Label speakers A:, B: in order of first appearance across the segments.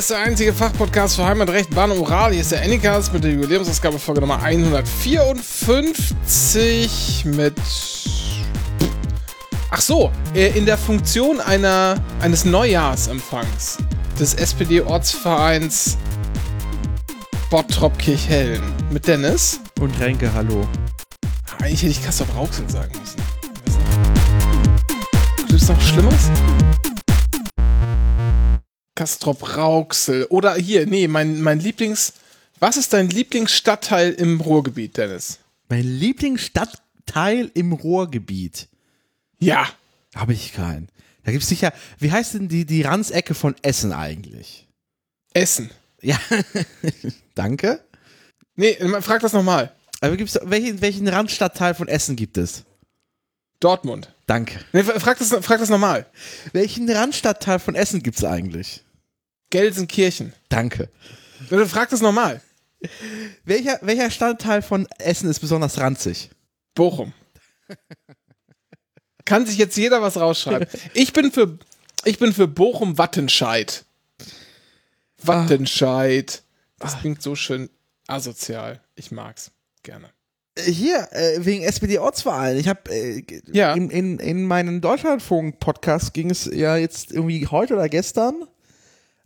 A: Ist der einzige Fachpodcast für Heimatrecht, Bahn und Moral. Hier ist der Anycast mit der Jubiläumsausgabe Folge Nummer 154 mit. Ach so, äh, in der Funktion einer, eines Neujahrsempfangs des SPD-Ortsvereins Bottrop Kirchhellen mit Dennis.
B: Und Renke, hallo.
A: Eigentlich hätte ich Kassel Rauxel sagen müssen. Gibt es noch Schlimmes? Kastrop Rauxel. Oder hier, nee, mein, mein Lieblings. Was ist dein Lieblingsstadtteil im Ruhrgebiet, Dennis?
B: Mein Lieblingsstadtteil im Ruhrgebiet.
A: Ja.
B: Habe ich keinen. Da gibt es sicher. Wie heißt denn die, die Randsecke von Essen eigentlich?
A: Essen.
B: Ja. Danke.
A: Nee, frag das nochmal.
B: Aber gibt's, welchen, welchen Randstadtteil von Essen gibt es?
A: Dortmund.
B: Danke.
A: Nee, frag das, frag das nochmal.
B: Welchen Randstadtteil von Essen gibt es eigentlich?
A: Gelsenkirchen.
B: Danke.
A: Frag das nochmal.
B: Welcher, welcher Stadtteil von Essen ist besonders ranzig?
A: Bochum. Kann sich jetzt jeder was rausschreiben. Ich bin für, ich bin für Bochum-Wattenscheid. Wattenscheid. Das klingt so schön asozial. Ich mag's. Gerne.
B: Hier, äh, wegen SPD-Ortsverein. Ich habe äh,
A: Ja.
B: in, in, in meinen Deutschlandfunk-Podcast ging es ja jetzt irgendwie heute oder gestern.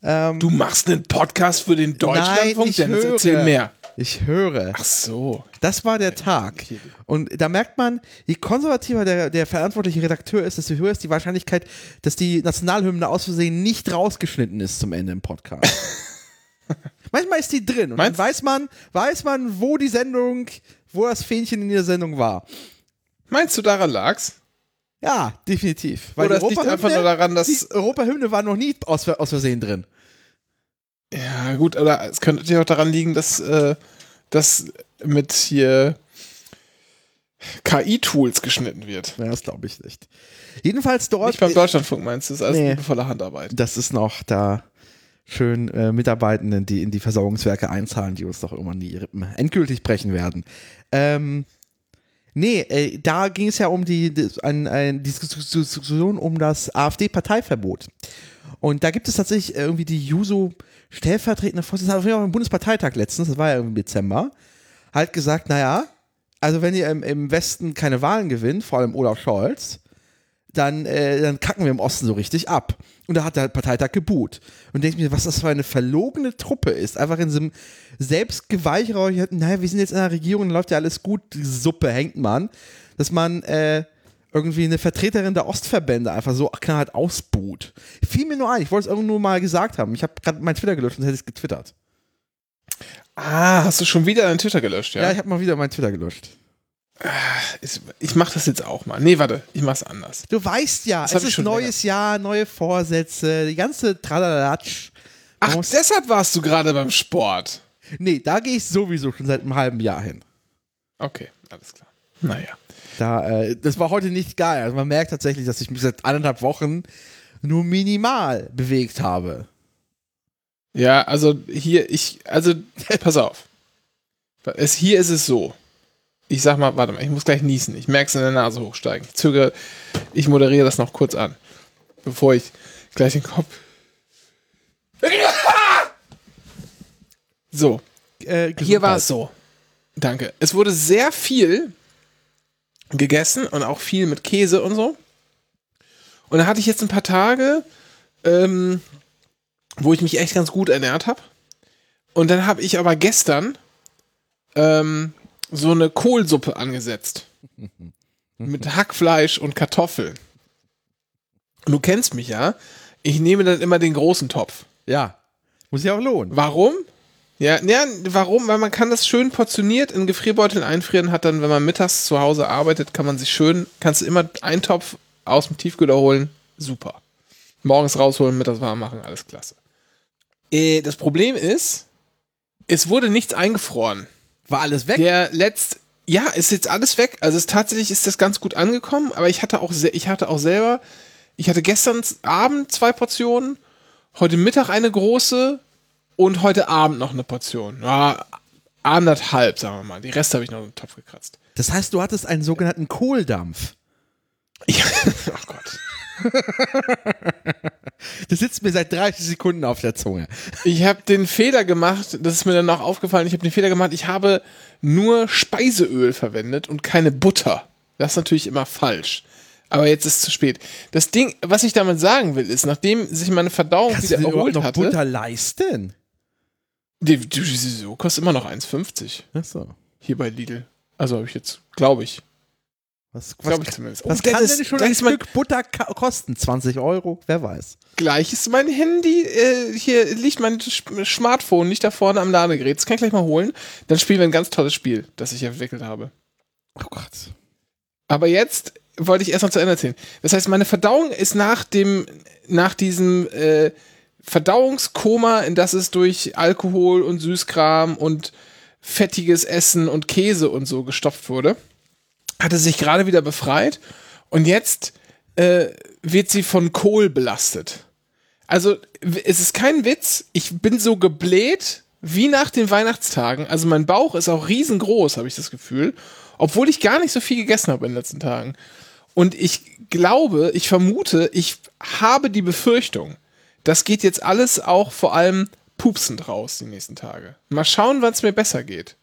B: Ähm,
A: Du machst einen Podcast für den Deutschlandfunk?
B: Nein, ich
A: Dennis,
B: höre.
A: erzähl mehr.
B: ich höre.
A: Ach so.
B: Das war der Tag. Und da merkt man, je konservativer der, der verantwortliche Redakteur ist, desto höher ist die Wahrscheinlichkeit, dass die Nationalhymne aus Versehen nicht rausgeschnitten ist zum Ende im Podcast. Manchmal ist die drin und
A: Meinst-
B: dann weiß man, weiß man, wo die Sendung, wo das Fähnchen in der Sendung war.
A: Meinst du, daran lag's?
B: Ja, definitiv.
A: Oder
B: die
A: es liegt einfach nur daran, dass-
B: Die Europahymne war noch nie aus, aus Versehen drin.
A: Ja, gut, oder es könnte natürlich auch daran liegen, dass äh, das mit hier KI-Tools geschnitten wird.
B: Ja, das glaube ich nicht. Jedenfalls dort.
A: Nicht beim Deutschlandfunk meinst du, das ist alles
B: Nee.
A: liebevolle Handarbeit.
B: das ist noch da schön äh, Mitarbeitenden, die in die Versorgungswerke einzahlen, die uns doch irgendwann die Rippen endgültig brechen werden. Ähm, nee, äh, da ging es ja um die, die, ein, die Diskussion um das AfD-Parteiverbot. Und da gibt es tatsächlich irgendwie die Juso stellvertretende Vorsitzende, auf jeden Fall im Bundesparteitag letztens, das war ja im Dezember, halt gesagt, naja, also wenn ihr im, im Westen keine Wahlen gewinnt, vor allem Olaf Scholz, dann, äh, dann kacken wir im Osten so richtig ab. Und da hat der Parteitag geboot. Und denke mir, was das für eine verlogene Truppe ist. Einfach in so einem Selbstgeweicherer, naja, wir sind jetzt in der Regierung, dann läuft ja alles gut, die Suppe hängt man, dass man äh, irgendwie eine Vertreterin der Ostverbände einfach so knallhart ausbuht. Fiel mir nur ein, ich wollte es irgendwo nur mal gesagt haben. Ich habe gerade mein Twitter gelöscht und hätte es getwittert.
A: Ah, hast du schon wieder deinen Twitter gelöscht, ja?
B: Ja, ich habe mal wieder mein Twitter gelöscht.
A: Ich, ich mach das jetzt auch mal. Nee, warte, ich mach's anders.
B: Du weißt ja,
A: Das
B: es ist neues Jahr, neue Vorsätze, die ganze Tralalatsch.
A: Ach, deshalb warst du gerade beim Sport.
B: Nee, da gehe ich sowieso schon seit einem halben Jahr hin.
A: Okay, alles klar. Naja.
B: Da, äh, das war heute nicht geil. Also man merkt tatsächlich, dass ich mich seit anderthalb Wochen nur minimal bewegt habe.
A: Ja, also hier, ich, also, pass auf. Es, hier ist es so. Ich sag mal, warte mal, ich muss gleich niesen. Ich merke es in der Nase hochsteigen. Ich zögere, ich moderiere das noch kurz an. Bevor ich gleich den Kopf. So,
B: Äh,
A: hier war es so. Danke. Es wurde sehr viel gegessen und auch viel mit Käse und so. Und da hatte ich jetzt ein paar Tage, ähm, wo ich mich echt ganz gut ernährt habe. Und dann habe ich aber gestern ähm, so eine Kohlsuppe angesetzt. mit Hackfleisch und Kartoffeln. Du kennst mich ja. Ich nehme dann immer den großen Topf.
B: Ja, muss ja auch lohnen.
A: Warum? Ja, ja, warum? Weil man kann das schön portioniert in Gefrierbeuteln einfrieren, hat dann, wenn man mittags zu Hause arbeitet, kann man sich schön, kannst du immer einen Topf aus dem Tiefkühler holen. Super. Morgens rausholen, mittags warm machen, alles klasse. Äh, das Problem ist, es wurde nichts eingefroren.
B: War alles weg?
A: Der letzt, ja, ist jetzt alles weg. Also es, tatsächlich ist das ganz gut angekommen, aber ich hatte auch, ich hatte auch selber, ich hatte gestern Abend zwei Portionen, heute Mittag eine große und heute Abend noch eine Portion. Ja, anderthalb, sagen wir mal. Die Reste habe ich noch in den Topf gekratzt.
B: Das heißt, du hattest einen sogenannten Kohldampf.
A: Ja, oh Gott.
B: Das sitzt mir seit 30 Sekunden auf der Zunge.
A: Ich habe den Fehler gemacht, das ist mir dann noch aufgefallen, ich habe den Fehler gemacht, ich habe nur Speiseöl verwendet und keine Butter. Das ist natürlich immer falsch. Aber jetzt ist es zu spät. Das Ding, was ich damit sagen will, ist, nachdem sich meine Verdauung
B: Kannst
A: wieder
B: du
A: erholt
B: noch
A: hatte,
B: Butter leisten?
A: die, die, die, so kostet immer noch 1,50
B: Achso.
A: hier bei Lidl. Also habe ich jetzt, glaube ich.
B: Was, was,
A: ich zumindest.
B: was
A: Oh, das
B: kann denn schon ein Stück Butter kosten? 20 Euro? Wer weiß.
A: Gleich ist mein Handy, äh, hier liegt mein Sch- Smartphone nicht da vorne am Ladegerät. Das kann ich gleich mal holen. Dann spielen wir ein ganz tolles Spiel, das ich entwickelt habe.
B: Oh Gott.
A: Aber jetzt wollte ich erst noch zu Ende erzählen. Das heißt, meine Verdauung ist nach dem, nach diesem äh, Verdauungskoma, in das es durch Alkohol und Süßkram und fettiges Essen und Käse und so gestopft wurde, hatte sich gerade wieder befreit und jetzt äh, wird sie von Kohl belastet. Also es ist kein Witz, ich bin so gebläht wie nach den Weihnachtstagen. Also mein Bauch ist auch riesengroß, habe ich das Gefühl, obwohl ich gar nicht so viel gegessen habe in den letzten Tagen. Und ich glaube, ich vermute, ich habe die Befürchtung, das geht jetzt alles auch vor allem pupsend raus die nächsten Tage. Mal schauen, wann es mir besser geht.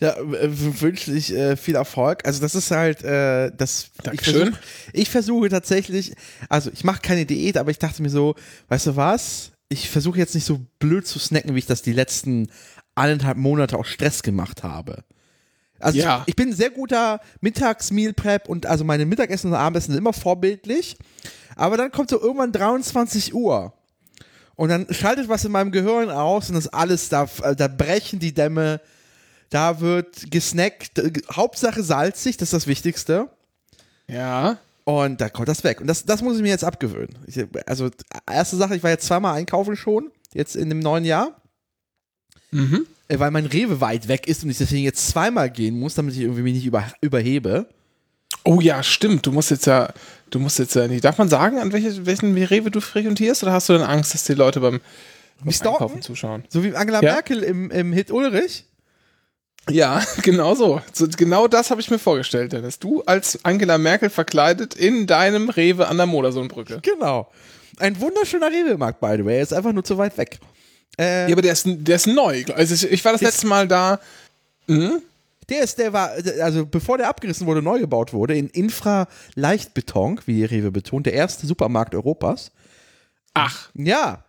B: Ja, wünsche ich äh, viel Erfolg. Also das ist halt, äh, das. Ich
A: Dankeschön.
B: versuche, ich versuche tatsächlich, also ich mache keine Diät, aber ich dachte mir so, weißt du was? Ich versuche jetzt nicht so blöd zu snacken, wie ich das die letzten eineinhalb Monate auch Stress gemacht habe. Also
A: Ja.
B: ich, ich bin ein sehr guter Mittags-Meal Prep und also meine Mittagessen und Abendessen sind immer vorbildlich. Aber dann kommt so irgendwann 23 Uhr. Und dann schaltet was in meinem Gehirn aus und das alles, da, da brechen die Dämme, da wird gesnackt, äh, Hauptsache salzig, das ist das Wichtigste.
A: Ja.
B: Und da kommt das weg. Und das, das muss ich mir jetzt abgewöhnen. Ich, also, erste Sache, ich war jetzt zweimal einkaufen schon, jetzt in dem neuen Jahr.
A: Mhm.
B: Äh, Weil mein Rewe weit weg ist und ich deswegen jetzt zweimal gehen muss, damit ich irgendwie mich nicht über, überhebe.
A: Oh ja, stimmt. Du musst jetzt ja, du musst jetzt ja nicht. Darf man sagen, an welche, welchen Rewe du frequentierst oder hast du denn Angst, dass die Leute beim, beim? Einkaufen zuschauen?
B: So wie Angela
A: Ja.
B: Merkel im, im Hit Ulrich.
A: Ja, genau so. so genau das habe ich mir vorgestellt, Dennis. Du als Angela Merkel verkleidet in deinem Rewe an der Modersohnbrücke.
B: Genau. Ein wunderschöner Rewe-Markt, by the way. Er ist einfach nur zu weit weg. Äh,
A: Ja, aber der ist, der ist neu. Also ich, ich war das letzte Mal da. Mhm.
B: Der ist, der war, also bevor der abgerissen wurde, neu gebaut wurde, in Infra-Leichtbeton, wie die Rewe betont, der erste Supermarkt Europas.
A: Ach.
B: Ja.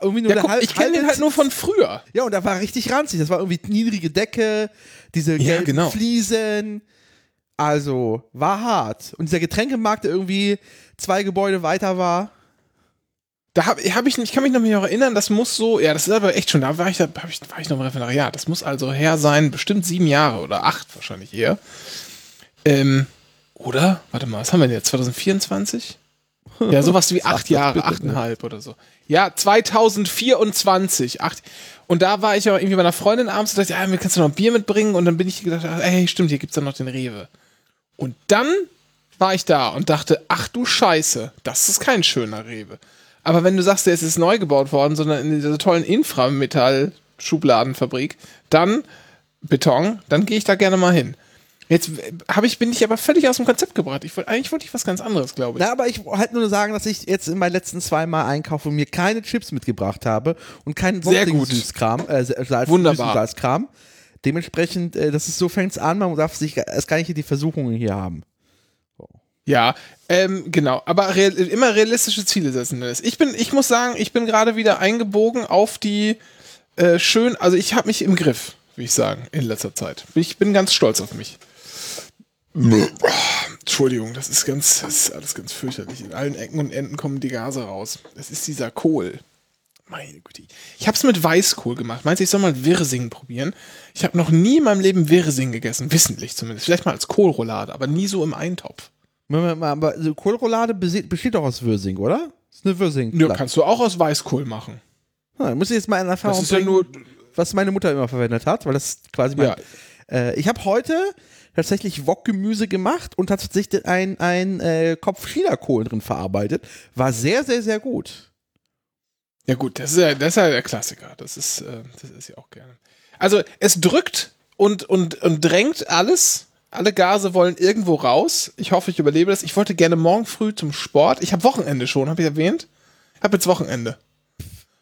B: Irgendwie nur
A: Ja, guck,
B: halb-
A: ich kenne den halt nur von früher.
B: Ja, und da war richtig ranzig. Das war irgendwie niedrige Decke, diese
A: Ja,
B: gelben
A: genau.
B: Fliesen. Also, war hart. Und dieser Getränkemarkt, der irgendwie zwei Gebäude weiter war.
A: Da habe hab ich, ich kann mich noch nicht erinnern, das muss so, ja, das ist aber echt schon, da war ich, da hab ich, war ich noch im Referendariat. Das muss also her sein, bestimmt sieben Jahre oder acht wahrscheinlich eher. Ähm, oder? Warte mal, was haben wir denn jetzt? 2024? Ja, sowas wie acht Jahre,
B: ne?
A: achteinhalb oder so. Ja, 2024. Acht. Und da war ich aber irgendwie bei einer Freundin abends und dachte, ja, mir kannst du noch ein Bier mitbringen? Und dann bin ich gedacht, ey, stimmt, hier gibt's dann noch den Rewe. Und dann war ich da und dachte, ach du Scheiße, das ist kein schöner Rewe. Aber wenn du sagst, der ist jetzt neu gebaut worden, sondern in dieser tollen Inframetall-Schubladenfabrik, dann Beton, dann gehe ich da gerne mal hin. Jetzt hab ich, bin ich aber völlig aus dem Konzept gebracht. Ich wollt, eigentlich wollte ich was ganz anderes, glaube ich.
B: Na, aber ich halt nur sagen, dass ich jetzt in meinen letzten zwei Mal einkaufe und mir keine Chips mitgebracht habe und keinen
A: Sehr
B: sonstigen. Süßkram, äh, Salz,
A: Wunderbar.
B: Salzkram. Dementsprechend, äh, das ist so fängt's an, man darf sich erst gar nicht die Versuchungen hier haben.
A: Ja, ähm, genau. Aber real, immer realistische Ziele setzen. Ich bin, ich muss sagen, ich bin gerade wieder eingebogen auf die äh, schön, also ich habe mich im Griff, wie ich sagen, in letzter Zeit. Ich bin ganz stolz auf mich. Entschuldigung, das ist ganz, das ist alles ganz fürchterlich. In allen Ecken und Enden kommen die Gase raus. Das ist dieser Kohl. Meine Güte. Ich habe es mit Weißkohl gemacht. Meinst du, ich soll mal Wirsing probieren? Ich habe noch nie in meinem Leben Wirsing gegessen, wissentlich zumindest. Vielleicht mal als Kohlroulade, aber nie so im Eintopf.
B: Moment mal, Aber so Kohlroulade besteht, doch aus Würsing, oder? Das ist eine Würsing.
A: Nö, kannst du auch aus Weißkohl machen.
B: Ah, muss ich jetzt mal in Erfahrung
A: Das ist ja
B: bringen,
A: nur.
B: was meine Mutter immer verwendet hat, weil das quasi mein,
A: Ja.
B: Äh, Ich habe heute tatsächlich Wokgemüse gemacht und tatsächlich ein, ein äh, Kopf Chinakohl drin verarbeitet. War sehr, sehr, sehr gut.
A: Ja, gut, das ist ja, das ist ja der Klassiker. Das ist, äh, das ist ja auch gerne. Also, es drückt und, und, und drängt alles Alle Gase wollen irgendwo raus. Ich hoffe, ich überlebe das. Ich wollte gerne morgen früh zum Sport. Ich habe Wochenende schon, habe ich erwähnt. Ich habe jetzt Wochenende.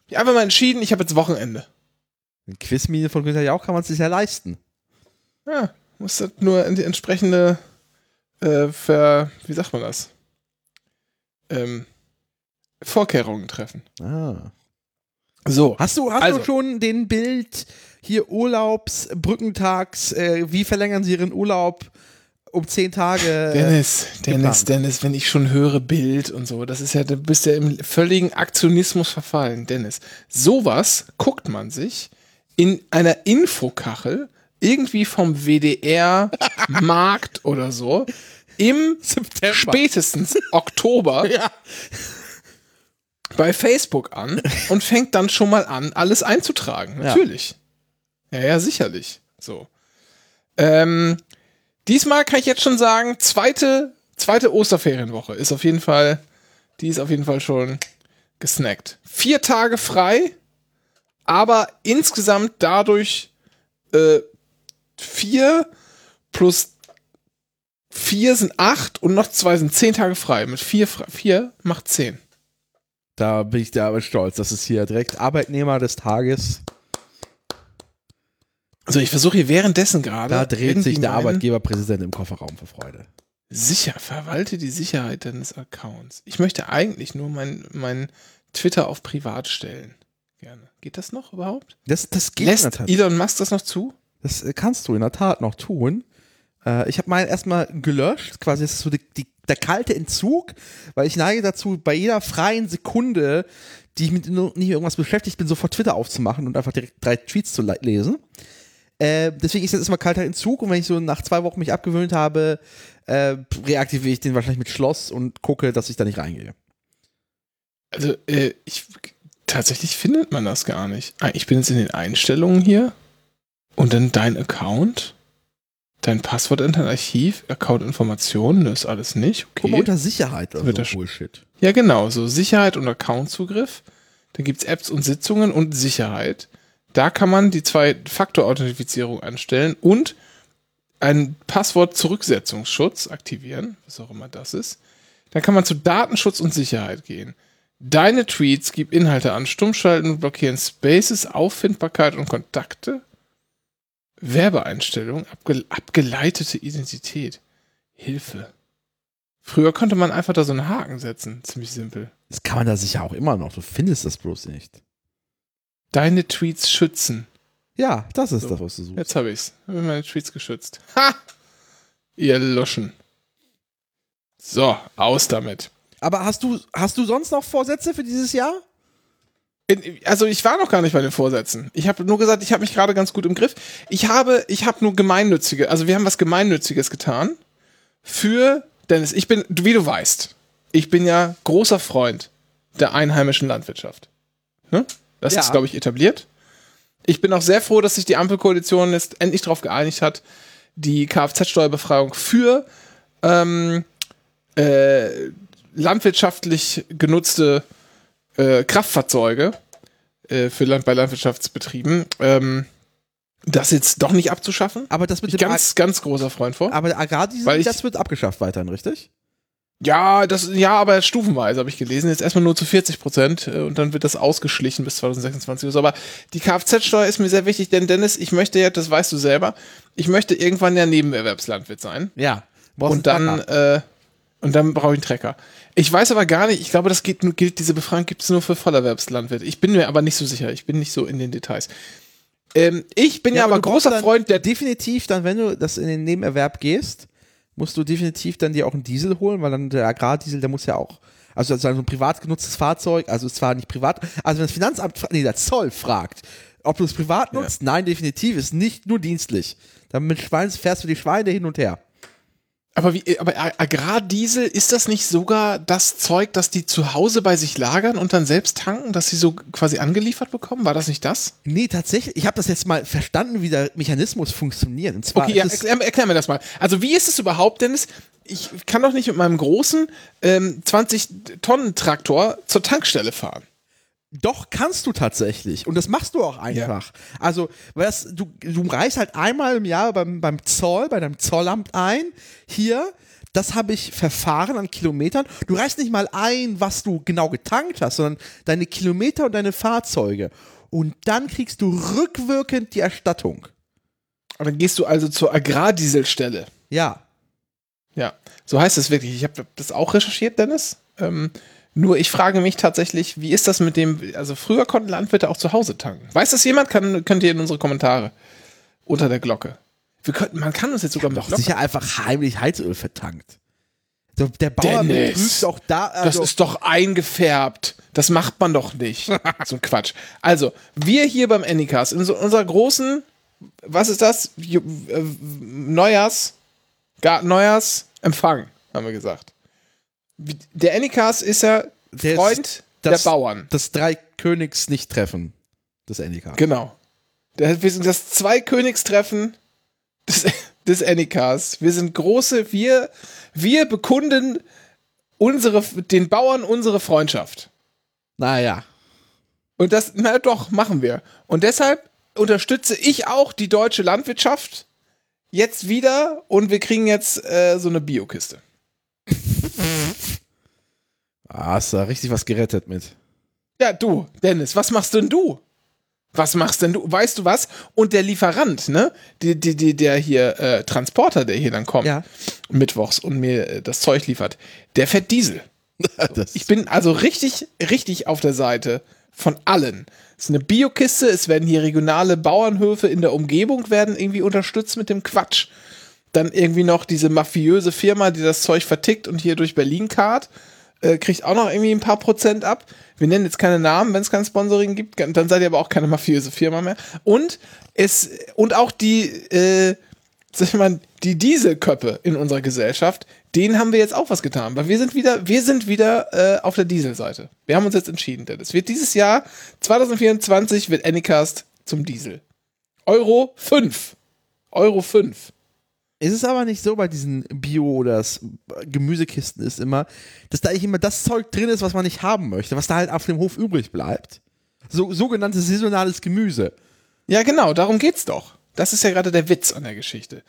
A: Ich habe einfach mal entschieden, ich habe jetzt Wochenende.
B: Eine Quizmine von Günther Jauch kann man sich ja leisten.
A: Ja, muss das nur in die entsprechende, äh, ver, wie sagt man das? Ähm, Vorkehrungen treffen.
B: Ah.
A: So.
B: Hast du, hast
A: Also.
B: du schon den Bild hier Urlaubs, Brückentags, äh, wie verlängern sie ihren Urlaub um zehn Tage?
A: Dennis, Dennis,
B: geplant.
A: Dennis, wenn ich schon höre Bild und so, das ist ja, du bist ja im völligen Aktionismus verfallen, Dennis. Sowas guckt man sich in einer Infokachel irgendwie vom WDR Markt oder so im
B: September.
A: spätestens Oktober
B: Ja.
A: bei Facebook an und fängt dann schon mal an, alles einzutragen. Natürlich. Ja, ja, sicherlich. So. Ähm, diesmal kann ich jetzt schon sagen, zweite, zweite Osterferienwoche ist auf jeden Fall, die ist auf jeden Fall schon gesnackt. Vier Tage frei, aber insgesamt dadurch äh, vier plus vier sind acht und noch zwei sind zehn Tage frei. Mit vier, vier macht zehn.
B: Da bin ich da aber stolz. Das ist hier direkt Arbeitnehmer des Tages.
A: Also ich versuche hier währenddessen gerade.
B: Da dreht sich der Arbeitgeberpräsident im Kofferraum vor Freude.
A: Sicher, verwalte die Sicherheit deines Accounts. Ich möchte eigentlich nur mein, mein Twitter auf privat stellen. Gerne. Geht das noch überhaupt?
B: Das, das geht
A: Lässt. Elon Musk das noch zu?
B: Das äh, kannst du in der Tat noch tun. Äh, ich habe meinen erstmal gelöscht, quasi das ist so die, die, der kalte Entzug, weil ich neige dazu, bei jeder freien Sekunde, die ich mit nicht irgendwas beschäftigt bin, sofort Twitter aufzumachen und einfach direkt drei Tweets zu le- lesen. Äh, deswegen ist jetzt erstmal kalter Entzug und wenn ich so nach zwei Wochen mich abgewöhnt habe, äh, reaktiviere ich den wahrscheinlich mit Schloss und gucke, dass ich da nicht reingehe.
A: Also, äh, ich, tatsächlich findet man das gar nicht. Ah, Ich bin jetzt in den Einstellungen hier und dann dein Account, dein Passwort in dein Archiv, Account-Informationen, das ist alles nicht.
B: Guck mal
A: Okay.
B: unter Sicherheit oder
A: Wird
B: so
A: das-
B: Bullshit.
A: Ja, genau, so Sicherheit und Accountzugriff. Da gibt es Apps und Sitzungen und Sicherheit. Da kann man die Zwei-Faktor-Authentifizierung anstellen und einen Passwort-Zurücksetzungsschutz aktivieren, was auch immer das ist. Dann kann man zu Datenschutz und Sicherheit gehen. Deine Tweets, gib Inhalte an, Stummschalten, blockieren Spaces, Auffindbarkeit und Kontakte. Werbeeinstellung, abge abgeleitete Identität. Hilfe. Früher konnte man einfach da so einen Haken setzen. Ziemlich simpel.
B: Das kann man da sicher auch immer noch. Du findest das bloß nicht.
A: Deine Tweets schützen.
B: Ja, das ist
A: So.
B: das, was du suchst.
A: Jetzt habe ich's. Habe meine Tweets geschützt. Ha! Ihr Luschen. So, aus damit.
B: Aber hast du, hast du sonst noch Vorsätze für dieses Jahr?
A: Also ich war noch gar nicht bei den Vorsätzen. Ich habe nur gesagt, ich habe mich gerade ganz gut im Griff. Ich habe, ich habe nur gemeinnützige, also wir haben was gemeinnütziges getan für Dennis. Ich bin, wie du weißt, ich bin ja großer Freund der einheimischen Landwirtschaft. Ne? Das
B: Ja.
A: ist, glaube ich, etabliert. Ich bin auch sehr froh, dass sich die Ampelkoalition jetzt endlich darauf geeinigt hat, die Kfz-Steuerbefreiung für ähm, äh, landwirtschaftlich genutzte äh, Kraftfahrzeuge äh, für Land bei Landwirtschaftsbetrieben, ähm, das jetzt doch nicht abzuschaffen.
B: Aber das mit
A: ich
B: dem
A: ganz, ganz großer Freund vor.
B: aber Agrardiesel,
A: ich-
B: das wird abgeschafft weiterhin, richtig?
A: Ja, das, ja, aber stufenweise habe ich gelesen. Jetzt erstmal nur zu 40 Prozent äh, und dann wird das ausgeschlichen bis 2026 oder so. Aber die Kfz-Steuer ist mir sehr wichtig, denn Dennis, ich möchte ja, das weißt du selber, ich möchte irgendwann ja Nebenerwerbslandwirt sein.
B: Ja.
A: und dann, äh, und dann brauche ich einen Trecker. Ich weiß aber gar nicht, ich glaube, das geht, nur- gilt, diese Befragung gibt es nur für Vollerwerbslandwirte. Ich bin mir aber nicht so sicher, ich bin nicht so in den Details. Ähm, ich bin ja, aber
B: du brauchst
A: großer Freund der.
B: definitiv dann, wenn du das in den Nebenerwerb gehst, musst du definitiv dann dir auch einen Diesel holen, weil dann der Agrardiesel, der muss ja auch, also so ein privat genutztes Fahrzeug, also ist zwar nicht privat, also wenn das Finanzamt, nee, der Zoll fragt, ob du es privat
A: Ja.
B: nutzt, nein, definitiv, ist nicht nur dienstlich. Dann mit Schwein fährst du die Schweine hin und her.
A: Aber, wie, aber A- Agrardiesel, ist das nicht sogar das Zeug, das die zu Hause bei sich lagern und dann selbst tanken, dass sie so quasi angeliefert bekommen? War das nicht das?
B: Nee, tatsächlich, ich habe das jetzt mal verstanden, wie der Mechanismus funktioniert. Und zwar
A: Okay, ja, erklär, erklär mir das mal. Also wie ist es überhaupt, Dennis? Ich kann doch nicht mit meinem großen ähm, 20-Tonnen-Traktor zur Tankstelle fahren.
B: Doch, kannst du tatsächlich. Und das machst du auch einfach. Also, weil das, du, du reichst halt einmal im Jahr beim, beim Zoll, bei deinem Zollamt ein. Hier, das habe ich verfahren an Kilometern. Du reichst nicht mal ein, was du genau getankt hast, sondern deine Kilometer und deine Fahrzeuge. Und dann kriegst du rückwirkend die Erstattung.
A: Und dann gehst du also zur Agrardieselstelle.
B: Ja.
A: Ja, so heißt es wirklich. Ich habe das auch recherchiert, Dennis. Ähm, nur ich frage mich tatsächlich, wie ist das mit dem, also früher konnten Landwirte auch zu Hause tanken. Weiß das jemand? Kann, könnt ihr in unsere Kommentare unter der Glocke. Wir könnten, man kann uns jetzt sogar Glocke.
B: sicher einfach heimlich Heizöl vertankt. So, der Bauer
A: Dennis,
B: auch da.
A: Das
B: Also,
A: ist doch eingefärbt. Das macht man doch nicht. so ein Quatsch. Also, wir hier beim Anycast, in so unserer großen, was ist das? Äh, Neujahrs, Gar Neujahrsempfang, haben wir gesagt. Der Anycast ist ja
B: Der ist
A: Freund
B: das-
A: der Bauern.
B: das drei Königs nicht treffen. Das Endika.
A: Genau. Wir sind das Zwei-Königstreffen des, des Anycast. Wir sind große, wir, wir bekunden unsere, den Bauern unsere Freundschaft.
B: Naja.
A: Und das, na doch, machen wir. Und deshalb unterstütze ich auch die deutsche Landwirtschaft jetzt wieder und wir kriegen jetzt äh, so eine Biokiste.
B: Ah, hast da richtig was gerettet mit.
A: Ja, du, Dennis, was machst denn du? Was machst denn du? Weißt du was? Und der Lieferant, ne? Die, die, die, der hier, äh, Transporter, der hier dann kommt,
B: Ja.
A: mittwochs und mir äh, das Zeug liefert, der fährt Diesel. Ich bin also richtig, richtig auf der Seite von allen. Es ist eine Biokiste, es werden hier regionale Bauernhöfe in der Umgebung werden irgendwie unterstützt mit dem Quatsch. Dann irgendwie noch diese mafiöse Firma, die das Zeug vertickt und hier durch Berlin karrt, äh, kriegt auch noch irgendwie ein paar Prozent ab. Wir nennen jetzt keine Namen, wenn es kein Sponsoring gibt, dann seid ihr aber auch keine mafiöse Firma mehr. Und es, und auch die, äh, sag ich mal, die Dieselköppe in unserer Gesellschaft, denen haben wir jetzt auch was getan, weil wir sind wieder, wir sind wieder äh, auf der Dieselseite. Wir haben uns jetzt entschieden, denn es wird dieses Jahr 2024 wird Anycast zum Diesel. Euro 5. Euro 5.
B: Ist es aber nicht so bei diesen Bio- oder Gemüsekisten ist immer, dass da eigentlich immer das Zeug drin ist, was man nicht haben möchte, was da halt auf dem Hof übrig bleibt. So, sogenanntes saisonales Gemüse.
A: Ja, genau, darum geht's doch. Das ist ja gerade der Witz an der Geschichte.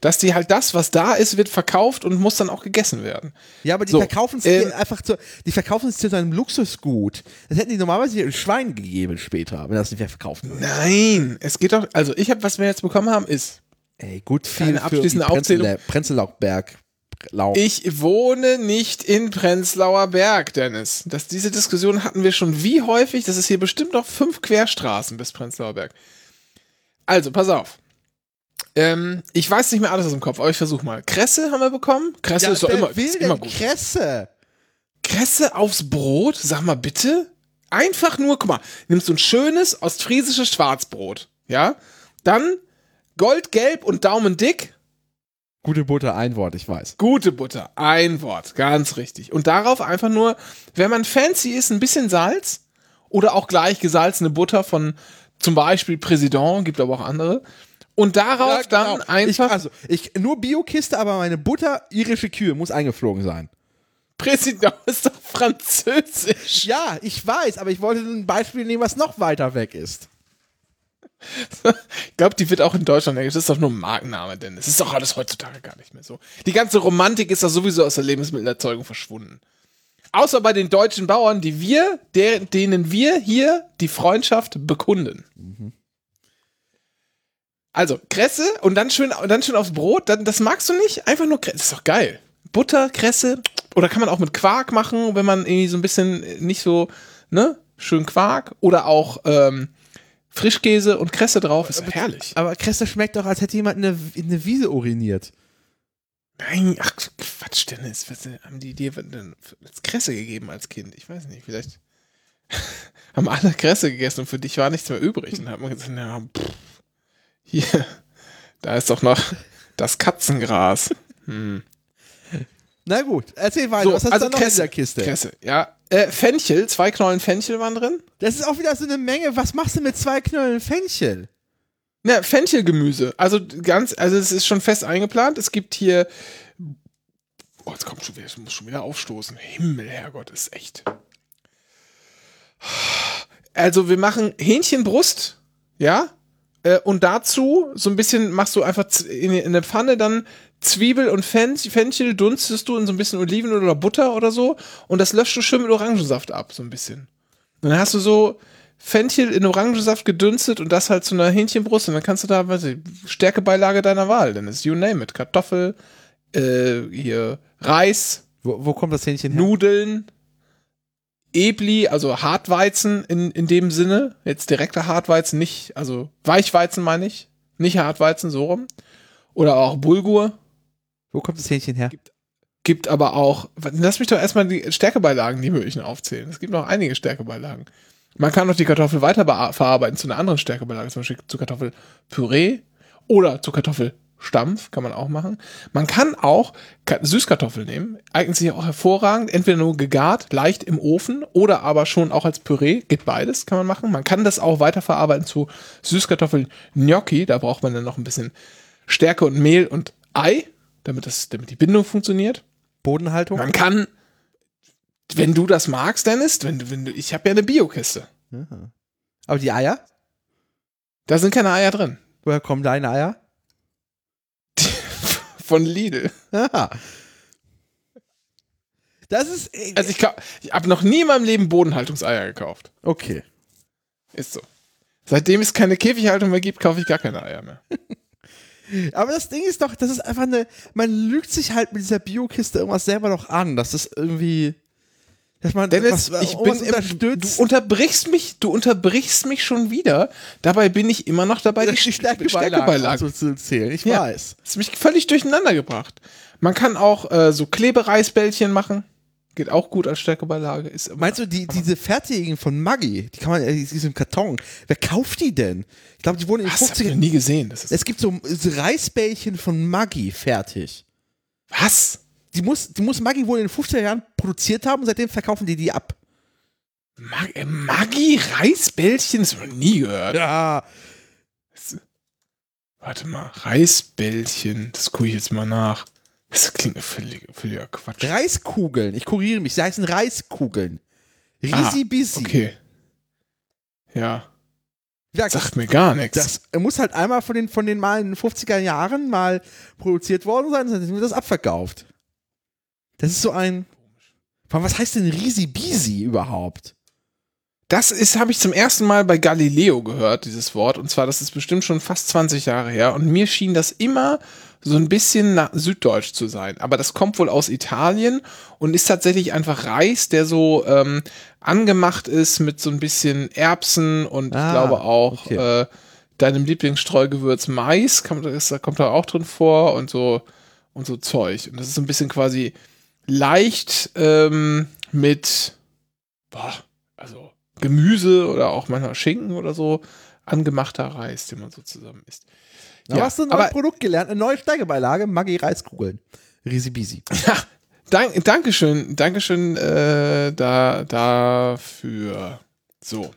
A: Dass die halt das, was da ist, wird verkauft und muss dann auch gegessen werden.
B: Ja, aber die
A: So,
B: verkaufen es
A: ähm,
B: einfach zu, die verkaufen es zu einem Luxusgut. Das hätten die normalerweise ein Schwein gegeben später, wenn das nicht mehr verkauft wird.
A: Nein, es geht doch, also ich habe, was wir jetzt bekommen haben, ist,
B: Ey, gut viel
A: Keine
B: für
A: abschließende
B: die
A: Aufzählung.
B: Prenzlau- Prenzlauchberg. Lauch.
A: Ich wohne nicht in Prenzlauer Berg, Dennis. Das, diese Diskussion hatten wir schon wie häufig. Das ist hier bestimmt noch fünf Querstraßen bis Prenzlauer Berg. Also, pass auf. Ähm, ich weiß nicht mehr alles aus dem Kopf, aber ich versuch mal. Kresse haben wir bekommen. Kresse ist doch immer, ist immer gut.
B: Kresse?
A: Kresse aufs Brot? Sag mal bitte. Einfach nur, guck mal, nimmst du ein schönes ostfriesisches Schwarzbrot, ja? Dann goldgelb und daumendick,
B: Gute Butter, ein Wort, ich weiß.
A: Gute Butter, ein Wort, ganz richtig. Und darauf einfach nur, wenn man fancy ist, ein bisschen Salz oder auch gleich gesalzene Butter von zum Beispiel Präsident, gibt aber auch andere. Und darauf dann einfach
B: Ich, also, ich, nur Biokiste, aber meine Butter, irische Kühe, muss eingeflogen sein.
A: Präsident ist doch französisch.
B: Ja, ich weiß, aber ich wollte ein Beispiel nehmen, was noch weiter weg ist.
A: Ich glaube, die wird auch in Deutschland. Das ist doch nur ein Markenname, denn es ist doch alles heutzutage gar nicht mehr so. Die ganze Romantik ist doch sowieso aus der Lebensmittelerzeugung verschwunden. Außer bei den deutschen Bauern, die wir, der, denen wir hier die Freundschaft bekunden. Also, Kresse und dann schön, dann schön aufs Brot. Dann, das magst du nicht? Einfach nur Kresse. Das ist doch geil. Butter, Kresse. Oder kann man auch mit Quark machen, wenn man irgendwie so ein bisschen nicht so, ne? Schön Quark. Oder auch ähm, Frischkäse und Kresse drauf. Ist doch herrlich.
B: Aber Kresse schmeckt doch, als hätte jemand in eine, in eine Wiese uriniert.
A: Nein, ach Quatsch, Dennis. Was äh, haben die dir Kresse gegeben als Kind? Ich weiß nicht, vielleicht haben alle Kresse gegessen und für dich war nichts mehr übrig. Und dann hat man gesagt, ja, pff, hier, da ist doch noch das Katzengras. Hm.
B: Na gut, erzähl weiter.
A: So,
B: was hast
A: also
B: du noch in
A: Kresse,
B: der Kiste?
A: Kresse, ja. Äh, Fenchel, zwei Knollen Fenchel waren drin.
B: Das ist auch wieder so eine Menge. Was machst du mit zwei Knollen Fenchel?
A: Ja, Fenchelgemüse. Also ganz, also es ist schon fest eingeplant. Es gibt hier. Oh, jetzt kommt schon wieder, ich muss schon wieder aufstoßen. Himmel, Herrgott, ist echt. Also wir machen Hähnchenbrust, ja, äh, und dazu so ein bisschen machst du einfach in, in eine Pfanne dann Zwiebel und Fen Fenchel dunstest du in so ein bisschen Oliven oder Butter oder so und das löscht du schön mit Orangensaft ab, so ein bisschen. Und dann hast du so Fenchel in Orangensaft gedünstet und das halt zu einer Hähnchenbrust und dann kannst du da, weiß ich, Stärkebeilage deiner Wahl, dann ist you name it, Kartoffel, äh, hier Reis,
B: Wo, wo kommt das Hähnchen her?
A: Nudeln, Ebli, also Hartweizen in, in dem Sinne. Jetzt direkter Hartweizen, nicht, also Weichweizen meine ich. Nicht Hartweizen, so rum. Oder auch Bulgur.
B: Wo kommt das Hähnchen her?
A: Gibt aber auch, lass mich doch erstmal die Stärkebeilagen, die möglichen aufzählen. Es gibt noch einige Stärkebeilagen. Man kann noch die Kartoffel weiter verarbeiten zu einer anderen Stärkebeilage, zum Beispiel zu Kartoffelpüree oder zu Kartoffelstampf, kann man auch machen. Man kann auch Ka Süßkartoffeln nehmen, eignet sich auch hervorragend, entweder nur gegart, leicht im Ofen oder aber schon auch als Püree, geht beides, kann man machen. Man kann das auch weiterverarbeiten zu Süßkartoffeln Gnocchi, da braucht man dann noch ein bisschen Stärke und Mehl und Ei, damit, das, damit die Bindung funktioniert.
B: Bodenhaltung?
A: Man kann, wenn du das magst, Dennis, wenn du, wenn du, ich habe ja eine Biokiste.
B: Ja. Aber die Eier?
A: Da sind keine Eier drin.
B: Woher kommen deine Eier?
A: Von Lidl.
B: Das ist. äh,
A: Also ich, ich habe noch nie in meinem Leben Bodenhaltungseier gekauft.
B: okay.
A: Ist so. Seitdem es keine Käfighaltung mehr gibt, kaufe ich gar keine Eier mehr.
B: Aber das Ding ist doch, das ist einfach eine. Man lügt sich halt mit dieser Biokiste irgendwas selber noch an. Das ist irgendwie. Dass man
A: Dennis,
B: was,
A: ich
B: irgendwas
A: bin
B: unterstützt.
A: du unterbrichst mich, du unterbrichst mich schon wieder. Dabei bin ich immer noch dabei, die,
B: die
A: Stärkebeilagen
B: so zu zählen. Ich
A: Ja.
B: weiß.
A: Das hat mich völlig durcheinander gebracht. Man kann auch äh, so Klebereisbällchen machen. Geht auch gut als Stärkebeilage. Ist
B: Meinst du, die, diese fertigen von Maggi, die kann man, äh, die sind im Karton. Wer kauft die denn? Ich glaube, die wurden in den
A: Was? Hab ich noch
B: 50ern.
A: nie gesehen. Das ist,
B: Es gibt so Reisbällchen von Maggi fertig.
A: was?
B: Die muss, die muss Maggi wohl in den 50er Jahren produziert haben und seitdem verkaufen die die ab.
A: Mag äh, Maggi Reisbällchen? Das habe ich noch nie gehört.
B: Ja.
A: Warte mal. Reisbällchen. Das gucke ich jetzt mal nach. Das klingt völlig, völliger Quatsch.
B: Reiskugeln. Ich kuriere mich. Sie heißen Reiskugeln.
A: Ah,
B: Risi Bisi.
A: Okay. Ja.
B: Ja,
A: Sagt mir gar nichts.
B: das muss halt einmal von den, von den mal in den 50er Jahren mal produziert worden sein, dann wird das abverkauft. Das ist so ein. Was heißt denn Risi Bisi überhaupt?
A: Das ist, habe ich zum ersten Mal bei Galileo gehört, dieses Wort. Und zwar, das ist bestimmt schon fast 20 Jahre her. Und mir schien das immer so ein bisschen nach süddeutsch zu sein. Aber das kommt wohl aus Italien und ist tatsächlich einfach Reis, der so ähm, angemacht ist mit so ein bisschen Erbsen und
B: Ah,
A: ich glaube auch
B: okay.
A: äh, deinem Lieblingsstreugewürz Mais kommt, ist, kommt da auch drin vor und so und so Zeug. Und das ist so ein bisschen quasi leicht ähm, mit boah, also Gemüse oder auch manchmal Schinken oder so angemachter Reis, den man so zusammen isst.
B: Da
A: Ja,
B: hast du ein neues Produkt gelernt, eine neue Steigebeilage, Maggi Reiskugeln. Risi Bisi.
A: Ja, dank, Dankeschön, Dankeschön äh, da, dafür. So,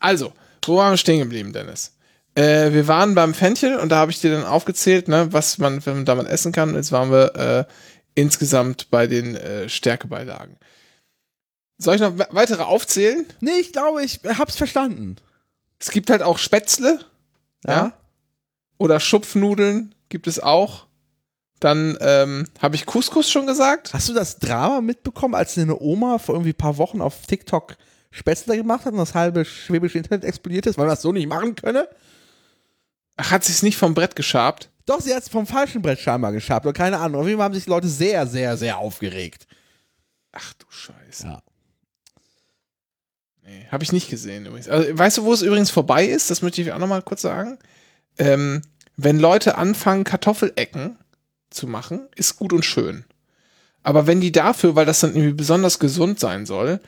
A: also, wo waren wir stehen geblieben, Dennis? Äh, wir waren beim Fenchel und da habe ich dir dann aufgezählt, ne, was man, wenn man damit essen kann. Jetzt waren wir äh, insgesamt bei den äh, Stärkebeilagen. Soll ich noch we- weitere aufzählen?
B: Nee, ich glaube, ich hab's verstanden.
A: Es gibt halt auch Spätzle. Ja. Oder Schupfnudeln gibt es auch. Dann ähm, habe ich Couscous schon gesagt.
B: Hast du das Drama mitbekommen, als eine Oma vor irgendwie ein paar Wochen auf TikTok Spätzle gemacht hat und das halbe schwäbische Internet explodiert ist, weil man das so nicht machen könne?
A: Ach, hat sich's nicht vom Brett geschabt?
B: Doch, sie hat es vom falschen Brett scheinbar geschabt oder keine Ahnung. Auf jeden Fall haben sich die Leute sehr, sehr, sehr aufgeregt.
A: Ach du Scheiße.
B: Ja.
A: Nee, habe ich nicht gesehen übrigens. Also, weißt du, wo es übrigens vorbei ist? Das möchte ich auch nochmal kurz sagen. Ähm, wenn Leute anfangen, Kartoffelecken zu machen, ist gut und schön. Aber wenn die dafür, weil das dann irgendwie besonders gesund sein soll,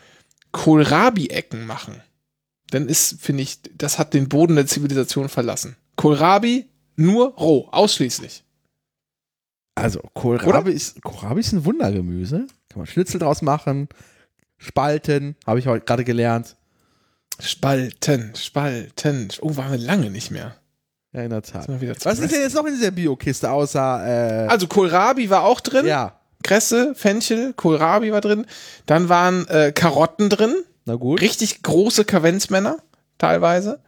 A: Kohlrabi-Ecken machen, dann ist, finde ich, das hat den Boden der Zivilisation verlassen. Kohlrabi nur roh, ausschließlich.
B: Also, Kohlrabi ist, Kohlrabi ist ein Wundergemüse. Kann man Schnitzel draus machen, spalten, habe ich heute gerade gelernt.
A: Spalten, spalten. Oh, waren wir lange nicht mehr.
B: Ja, in der Tat. Was ist denn jetzt noch in dieser Biokiste außer, äh,
A: Also Kohlrabi war auch drin.
B: ja,
A: Kresse, Fenchel, Kohlrabi war drin. Dann waren äh, Karotten drin.
B: na gut.
A: Richtig große Kavenzmänner. teilweise.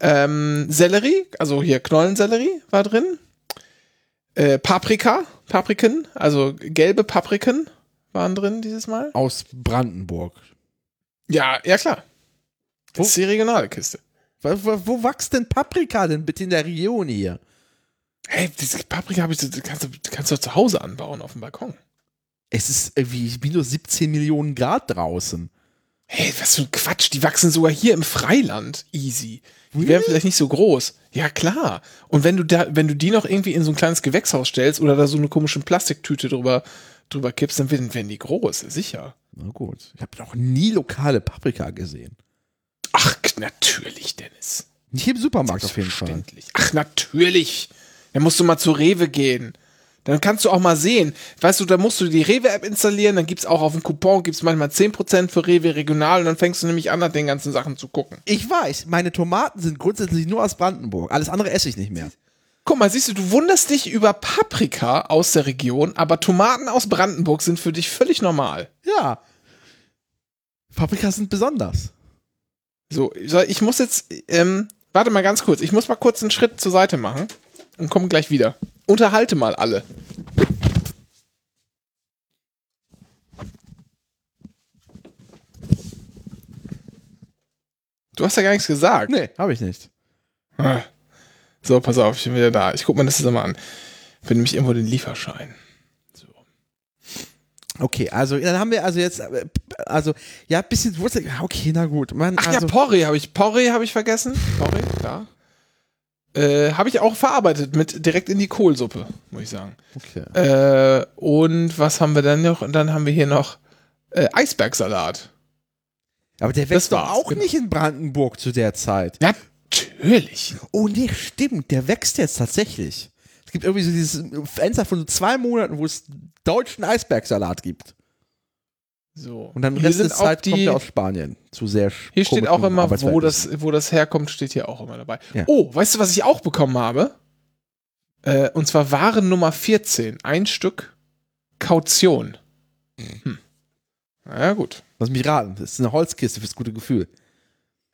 A: Ähm, Sellerie, also hier Knollensellerie war drin. Äh, Paprika, Papriken, also gelbe Papriken waren drin dieses Mal.
B: Aus Brandenburg.
A: Ja, ja klar. Das
B: Wo-
A: ist die regionale Kiste.
B: Wo, wo, wo wächst denn Paprika denn bitte in der Region hier?
A: Hey, diese Paprika ich, kannst du kannst du doch zu Hause anbauen auf dem Balkon.
B: Es ist irgendwie minus 17 Millionen Grad draußen.
A: Hey, was für ein Quatsch. Die wachsen sogar hier im Freiland. Easy. Die wären vielleicht nicht so groß. Ja, klar. Und wenn du da, wenn du die noch irgendwie in so ein kleines Gewächshaus stellst oder da so eine komische Plastiktüte drüber, drüber kippst, dann werden, werden die groß, sicher.
B: Na gut. Ich habe noch nie lokale Paprika gesehen.
A: Ach, natürlich, Dennis.
B: Nicht im Supermarkt auf jeden Fall.
A: Ach, natürlich. Dann musst du mal zu Rewe gehen. Dann kannst du auch mal sehen. Weißt du, da musst du die Rewe-App installieren, dann gibt's auch auf dem Coupon, gibt's manchmal 10% für Rewe regional und dann fängst du nämlich an, nach den ganzen Sachen zu gucken.
B: Ich weiß, meine Tomaten sind grundsätzlich nur aus Brandenburg. Alles andere esse ich nicht mehr.
A: Guck mal, siehst du, du wunderst dich über Paprika aus der Region, aber Tomaten aus Brandenburg sind für dich völlig normal.
B: Ja. Paprika sind besonders.
A: So, ich muss jetzt, ähm, warte mal ganz kurz, ich muss mal kurz einen Schritt zur Seite machen und komme gleich wieder. Unterhalte mal alle. Du hast ja gar nichts gesagt.
B: Nee, habe ich nicht.
A: Ah. So, pass auf, ich bin wieder da. Ich guck mir das mal an. Ich bin nämlich irgendwo den Lieferschein. So.
B: Okay, also dann haben wir also jetzt, äh, also ja, bisschen Wurzel. ja, Okay, na gut. Man,
A: Ach
B: also,
A: ja, Porree habe ich, Porree habe ich vergessen. Porree, klar. Äh, habe ich auch verarbeitet mit direkt in die Kohlsuppe, muss ich sagen.
B: okay.
A: Äh, und was haben wir dann noch? Und dann haben wir hier noch äh, Eisbergsalat.
B: Aber der wächst doch auch
A: genau.
B: nicht in Brandenburg zu der Zeit.
A: Natürlich.
B: Oh nee, stimmt, der wächst jetzt tatsächlich. Es gibt irgendwie so dieses Fenster von so zwei Monaten, wo es deutschen Eisbergsalat gibt.
A: So.
B: Und dann
A: hier
B: Rest der Zeit
A: die,
B: kommt er aus Spanien. Zu sehr
A: Hier steht auch immer, wo das, wo das herkommt, steht hier auch immer dabei.
B: Ja.
A: Oh, weißt du, was ich auch bekommen habe? Äh, und zwar Waren Nummer 14. Ein Stück Kaution. Hm. Na ja, gut.
B: Lass mich raten, das ist eine Holzkiste fürs gute Gefühl.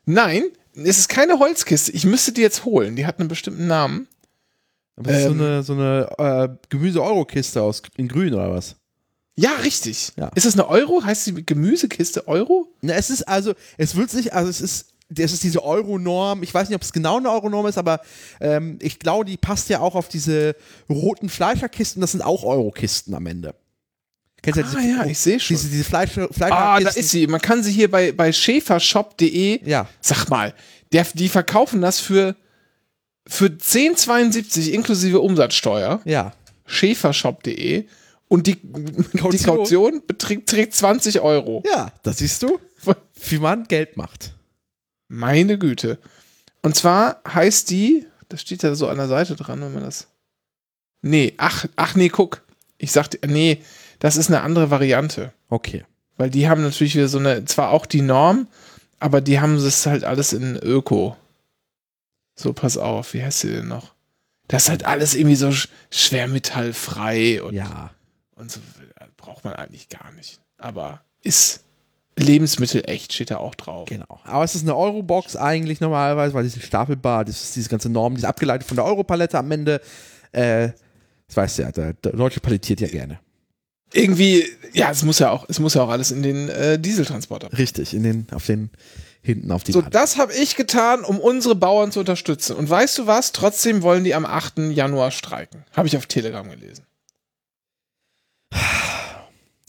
A: Nein, es ist keine Holzkiste. Ich müsste die jetzt holen. Die hat einen bestimmten Namen.
B: Aber das
A: Ähm.
B: ist so eine, so eine äh, Gemüse-Euro-Kiste aus in grün oder was?
A: Ja, richtig.
B: Ja.
A: Ist das eine Euro? Heißt die Gemüsekiste Euro?
B: Na, es ist also, es wird sich, also es ist, das ist diese Euro-Norm. Ich weiß nicht, ob es genau eine Euro-Norm ist, aber ähm, ich glaube, die passt ja auch auf diese roten Fleischerkisten. Das sind auch Euro-Kisten am Ende. Kennst du
A: Ah ja, ich sehe schon.
B: diese, diese Fleisch,
A: Ah,
B: Fleischerkisten?
A: da ist sie. Man kann sie hier bei, bei schäfershop.de,
B: Ja.
A: sag mal, der, die verkaufen das für, für 10,72 inklusive Umsatzsteuer.
B: Ja.
A: schäfershop.de und die die
B: Kaution.
A: Kaution beträgt, trägt 20 Euro.
B: Ja, das siehst du, wie man Geld macht.
A: Meine Güte. Und zwar heißt die, das steht ja so an der Seite dran, wenn man das. Nee, ach, ach nee, guck. Ich sagte, nee, das ist eine andere Variante.
B: Okay.
A: Weil die haben natürlich wieder so eine, zwar auch die Norm, aber die haben das halt alles in Öko. So, pass auf, wie heißt sie denn noch? Das ist halt alles irgendwie so sch- schwermetallfrei und,
B: Ja.
A: und so braucht man eigentlich gar nicht. Aber ist Lebensmittel echt, steht da auch drauf.
B: Genau. Aber es ist eine Eurobox eigentlich normalerweise, weil die sind stapelbar. Das ist diese ganze Norm, die ist abgeleitet von der Europalette am Ende. Äh, das weißt du ja, der, der Deutsche palettiert ja gerne.
A: Irgendwie, ja, es muss ja auch, es muss ja auch alles in den äh, Dieseltransporter.
B: Richtig, in den, auf den, hinten auf die
A: So,
B: Lade.
A: das habe ich getan, um unsere Bauern zu unterstützen. Und weißt du was? Trotzdem wollen die am 8. Januar streiken. Habe ich auf Telegram gelesen.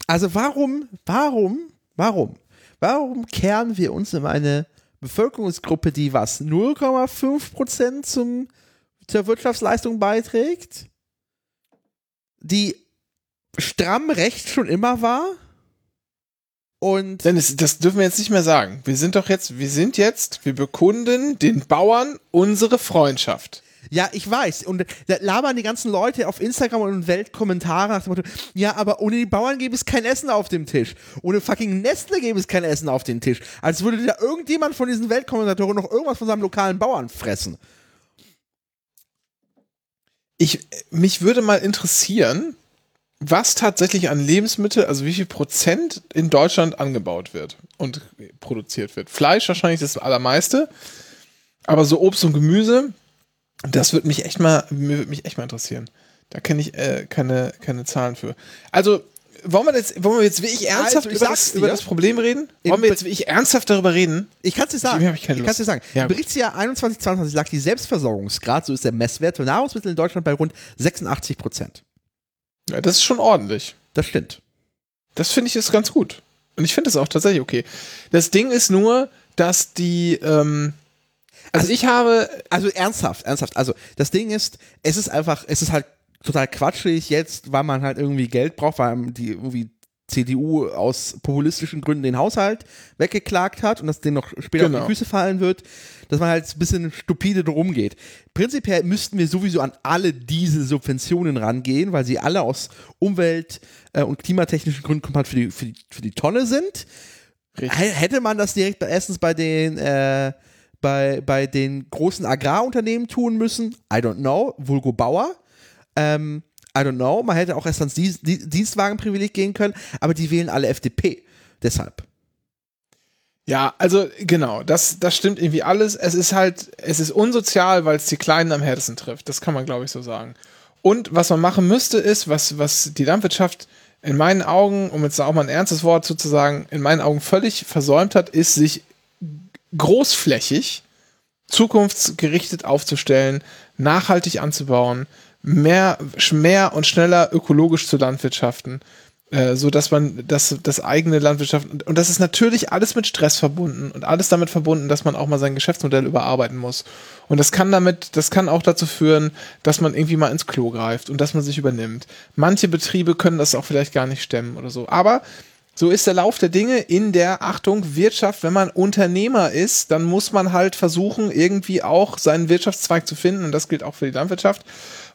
B: Also warum, warum, warum, warum kehren wir uns in eine Bevölkerungsgruppe, die was, 0,5% zum, zur Wirtschaftsleistung beiträgt? Die stramm rechts schon immer war? Und
A: Dennis, das dürfen wir jetzt nicht mehr sagen. Wir sind doch jetzt, wir sind jetzt, wir bekunden den Bauern unsere Freundschaft.
B: Ja, ich weiß. Und da labern die ganzen Leute auf Instagram und Weltkommentare nach dem Motto, ja, aber ohne die Bauern gäbe es kein Essen auf dem Tisch. Ohne fucking Nestle gäbe es kein Essen auf dem Tisch. Als würde da irgendjemand von diesen Weltkommentatoren noch irgendwas von seinem lokalen Bauern fressen.
A: Ich, mich würde mal interessieren, was tatsächlich an Lebensmittel, also wie viel Prozent in Deutschland angebaut wird und produziert wird. Fleisch wahrscheinlich das allermeiste, aber so Obst und Gemüse, das würde mich echt mal, mir würde mich echt mal interessieren. Da kenne ich äh, keine, keine Zahlen für. Also, wollen wir jetzt, wollen wir jetzt wirklich ernsthaft
B: Also,
A: über, das,
B: dir.
A: über das Problem reden? Wollen wir jetzt wirklich ernsthaft darüber reden?
B: Ich kann es dir sagen.
A: Ich
B: ich kann's dir
A: Lust.
B: sagen.
A: Ja.
B: Berichtsjahr 21, 22 lag die Selbstversorgungsgrad, so ist der Messwert für Nahrungsmittel in Deutschland bei rund 86 Prozent.
A: Ja, das ist schon ordentlich.
B: Das stimmt.
A: Das finde ich ist ganz gut. Und ich finde das auch tatsächlich okay. Das Ding ist nur, dass die, ähm, also, ich habe,
B: Also ernsthaft, ernsthaft. Also das Ding ist, es ist einfach, es ist halt total quatschig jetzt, weil man halt irgendwie Geld braucht, weil die irgendwie CDU aus populistischen Gründen den Haushalt weggeklagt hat und das denen noch später auf
A: Genau.
B: die Füße fallen wird, dass man halt ein bisschen stupide drum geht. Prinzipiell müssten wir sowieso an alle diese Subventionen rangehen, weil sie alle aus Umwelt- äh, und klimatechnischen Gründen komplett für die, für die, für die Tonne sind.
A: Richtig.
B: Hätte man das direkt bei, erstens bei den äh, bei, bei den großen Agrarunternehmen tun müssen? I don't know. Vulgo Bauer. Ähm, I don't know. Man hätte auch erst ans Dienst, Di- Dienstwagenprivileg gehen können, aber die wählen alle FDP. Deshalb.
A: ja, also genau, das, das stimmt irgendwie alles. Es ist halt, es ist unsozial, weil es die Kleinen am härtesten trifft. Das kann man, glaube ich, so sagen. Und was man machen müsste, ist, was, was die Landwirtschaft in meinen Augen, um jetzt auch mal ein ernstes Wort zuzusagen, in meinen Augen völlig versäumt hat, ist, sich großflächig zukunftsgerichtet aufzustellen, nachhaltig anzubauen, mehr, mehr und schneller ökologisch zu landwirtschaften, äh, so dass man das, das eigene Landwirtschaft und das ist natürlich alles mit Stress verbunden und alles damit verbunden, dass man auch mal sein Geschäftsmodell überarbeiten muss. Und das kann damit, das kann auch dazu führen, dass man irgendwie mal ins Klo greift und dass man sich übernimmt. Manche Betriebe können das auch vielleicht gar nicht stemmen oder so. Aber so ist der Lauf der Dinge in der Achtung Wirtschaft. Wenn man Unternehmer ist, dann muss man halt versuchen, irgendwie auch seinen Wirtschaftszweig zu finden. Und das gilt auch für die Landwirtschaft.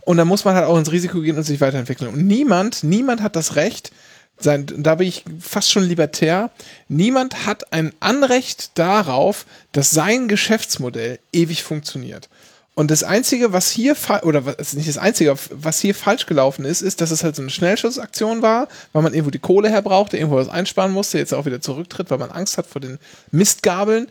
A: Und dann muss man halt auch ins Risiko gehen und sich weiterentwickeln. Und niemand, niemand hat das Recht, sein, da bin ich fast schon libertär, niemand hat ein Anrecht darauf, dass sein Geschäftsmodell ewig funktioniert. Und das Einzige, was hier, oder was, nicht das Einzige, was hier falsch gelaufen ist, ist, dass es halt so eine Schnellschussaktion war, weil man irgendwo die Kohle herbrauchte, irgendwo was einsparen musste, jetzt auch wieder zurücktritt, weil man Angst hat vor den Mistgabeln.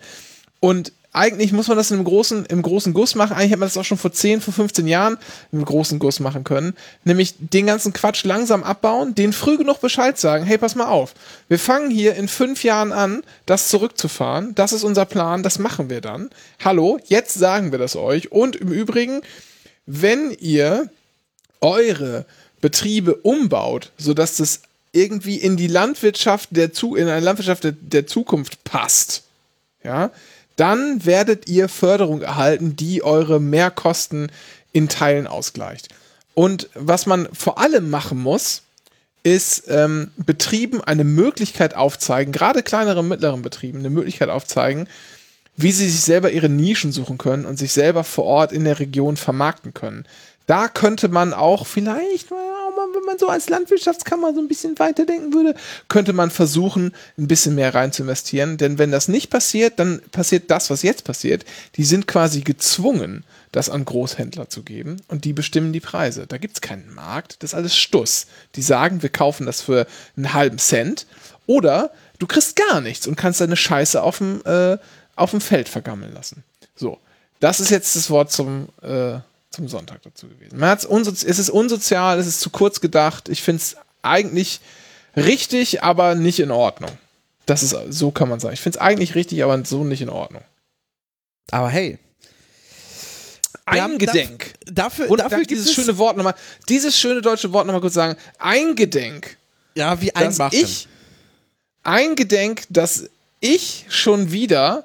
A: Und eigentlich muss man das in einem großen, im großen Guss machen. Eigentlich hätte man das auch schon vor 10, vor 15 Jahren im großen Guss machen können. Nämlich den ganzen Quatsch langsam abbauen, den früh genug Bescheid sagen, hey, pass mal auf. Wir fangen hier in fünf Jahren an, das zurückzufahren. Das ist unser Plan, das machen wir dann. Hallo, jetzt sagen wir das euch. Und im Übrigen, wenn ihr eure Betriebe umbaut, sodass das irgendwie in die Landwirtschaft der in eine Landwirtschaft der, der Zukunft passt, ja, dann werdet ihr Förderung erhalten, die eure Mehrkosten in Teilen ausgleicht. Und was man vor allem machen muss, ist ähm, Betrieben eine Möglichkeit aufzeigen, gerade kleineren und mittleren Betrieben eine Möglichkeit aufzeigen, wie sie sich selber ihre Nischen suchen können und sich selber vor Ort in der Region vermarkten können. Da könnte man auch vielleicht, naja, mal, wenn man so als Landwirtschaftskammer so ein bisschen weiterdenken würde, könnte man versuchen, ein bisschen mehr rein zu investieren. Denn wenn das nicht passiert, dann passiert das, was jetzt passiert. Die sind quasi gezwungen, das an Großhändler zu geben und die bestimmen die Preise. Da gibt es keinen Markt, das ist alles Stuss. Die sagen, wir kaufen das für einen halben Cent oder du kriegst gar nichts und kannst deine Scheiße auf dem, äh, auf dem Feld vergammeln lassen. So, das ist jetzt das Wort zum, äh, zum Sonntag dazu gewesen. Man hat's es ist unsozial, es ist zu kurz gedacht. Ich finde es eigentlich richtig, aber nicht in Ordnung. Das ist, so kann man sagen. Ich finde es eigentlich richtig, aber so nicht in Ordnung.
B: Aber hey.
A: Eingedenk.
B: Dafür, dafür
A: dafür dieses
B: es,
A: schöne Wort nochmal, dieses schöne deutsche Wort nochmal kurz sagen. Eingedenk,
B: ja, wie einmachen.
A: ich, eingedenk, dass ich schon wieder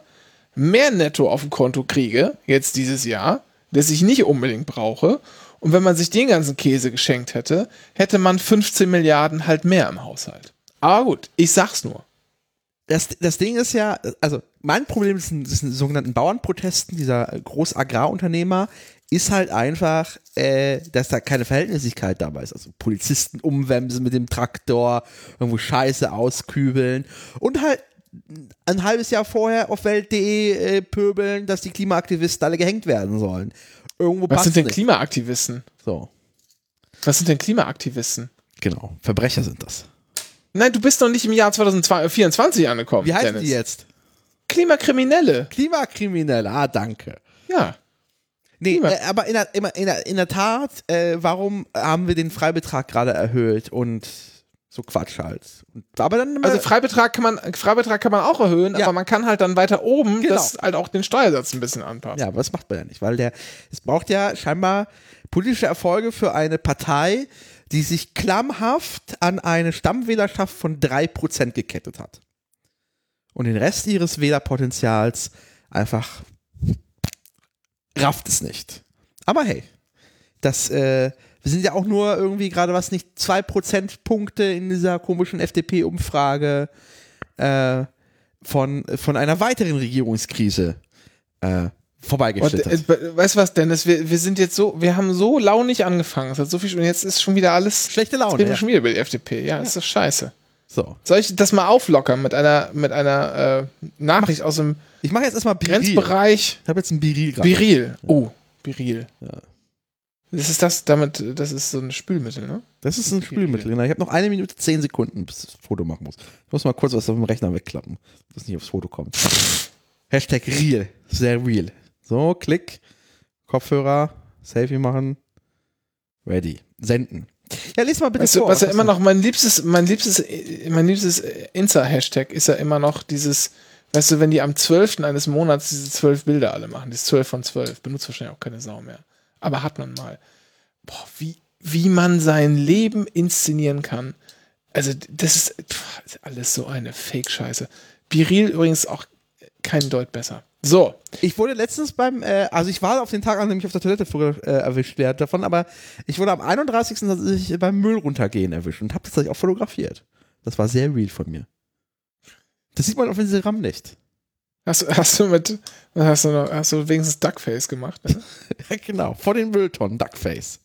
A: mehr Netto auf dem Konto kriege, jetzt dieses Jahr, das ich nicht unbedingt brauche. Und wenn man sich den ganzen Käse geschenkt hätte, hätte man 15 Milliarden halt mehr im Haushalt. Aber gut, ich sag's nur.
B: das, das Ding ist ja, also mein Problem ist, ist den sogenannten Bauernprotesten dieser Großagrarunternehmer ist halt einfach, äh, dass da keine Verhältnismäßigkeit dabei ist. Also Polizisten umwemsen mit dem Traktor, irgendwo Scheiße auskübeln und halt ein halbes Jahr vorher auf Welt.de äh, pöbeln, dass die Klimaaktivisten alle gehängt werden sollen. Irgendwo
A: Was sind denn
B: nicht.
A: Klimaaktivisten?
B: So.
A: Was sind denn Klimaaktivisten?
B: Genau, Verbrecher sind das.
A: Nein, du bist noch nicht im Jahr 2024 angekommen.
B: Wie heißen
A: Dennis.
B: die jetzt?
A: Klimakriminelle.
B: Klimakriminelle. Ah, danke.
A: Ja.
B: Nee, äh, aber in der, in der, in der Tat, äh, warum haben wir den Freibetrag gerade erhöht und so Quatsch halt. Aber dann
A: Also Freibetrag kann man, Freibetrag kann man auch erhöhen,
B: Ja.
A: aber man kann halt dann weiter oben
B: Genau.
A: das halt auch den Steuersatz ein bisschen anpassen.
B: Ja, aber das macht man ja nicht, weil der, es braucht ja scheinbar politische Erfolge für eine Partei, die sich klammhaft an eine Stammwählerschaft von 3% gekettet hat. Und den Rest ihres Wählerpotenzials einfach rafft es nicht. Aber hey, das, äh, wir sind ja auch nur irgendwie gerade was nicht, zwei Prozentpunkte in dieser komischen FDP-Umfrage äh, von, von einer weiteren Regierungskrise äh,
A: Und,
B: vorbeigeschlittert.
A: äh, weißt du was, Dennis? Wir, wir sind jetzt so, wir haben so launig angefangen. Es hat so viel, und jetzt ist schon wieder alles.
B: Schlechte
A: Jetzt
B: Laune.
A: wir
B: Ja.
A: schon wieder über die FDP. Ja, ist doch scheiße.
B: So.
A: Soll ich das mal auflockern mit einer, mit einer äh, Nachricht aus dem
B: Ich mache jetzt erstmal Biril.
A: Grenzbereich?
B: Ich habe jetzt ein Biril gerade.
A: Biril. Oh, Biril.
B: Ja.
A: Das ist das, damit, das ist so ein Spülmittel, ne?
B: Das ist ein Spülmittel. Genau. Ich habe noch eine Minute zehn Sekunden, bis ich das Foto machen muss. Ich muss mal kurz was auf dem Rechner wegklappen, dass es nicht aufs Foto kommt. Hashtag real. Sehr real. So, Klick. Kopfhörer. Selfie machen. Ready. Senden. Ja, lies mal bitte
A: Weißt du,
B: vor.
A: was ja immer
B: du-
A: noch, mein liebstes, mein liebstes, mein liebstes Insta-Hashtag ist ja immer noch dieses, weißt du, wenn die am 12. eines Monats diese zwölf Bilder alle machen, dieses 12 von 12, benutzt wahrscheinlich auch keine Sau mehr. Aber hat man mal. Boah, wie, wie man sein Leben inszenieren kann. Also, das ist, pff, alles so eine Fake-Scheiße. Biril übrigens auch kein Deut besser. So,
B: Ich wurde letztens beim, äh, also ich war auf den Tag, an dem ich auf der Toilette vor, äh, erwischt werde davon, aber ich wurde am 31. tatsächlich beim Müll runtergehen erwischt und habe das tatsächlich auch fotografiert. Das war sehr real von mir. Das sieht man auf Instagram nicht.
A: Hast, du- hast du mit, hast du, noch, hast du wenigstens Duckface gemacht, ne?
B: Genau, vor den Mülltonnen, Duckface.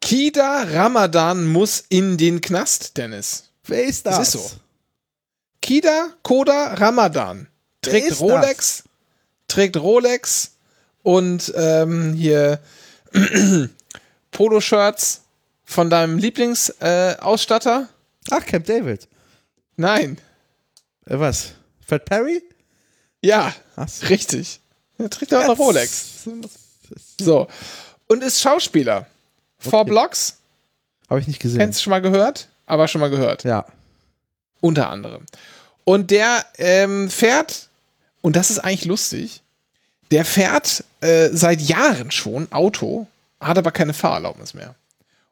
A: Kida Ramadan muss in den Knast, Dennis.
B: Wer ist das?
A: Das ist so. Kida Koda Ramadan trägt Rolex, trägt Rolex und ähm, hier Poloshirts von deinem Lieblingsausstatter. Äh?
B: Ach, Camp David.
A: Nein.
B: Äh, was? Fred Perry?
A: Ja,
B: so.
A: richtig. Er trägt auch noch Rolex. So. Und ist Schauspieler. Four
B: Okay.
A: Blocks.
B: Habe ich nicht gesehen.
A: Kennst du schon mal gehört? Aber schon mal gehört.
B: Ja.
A: Unter anderem. Und der ähm, fährt, und das ist eigentlich lustig, der fährt äh, seit Jahren schon Auto, hat aber keine Fahrerlaubnis mehr.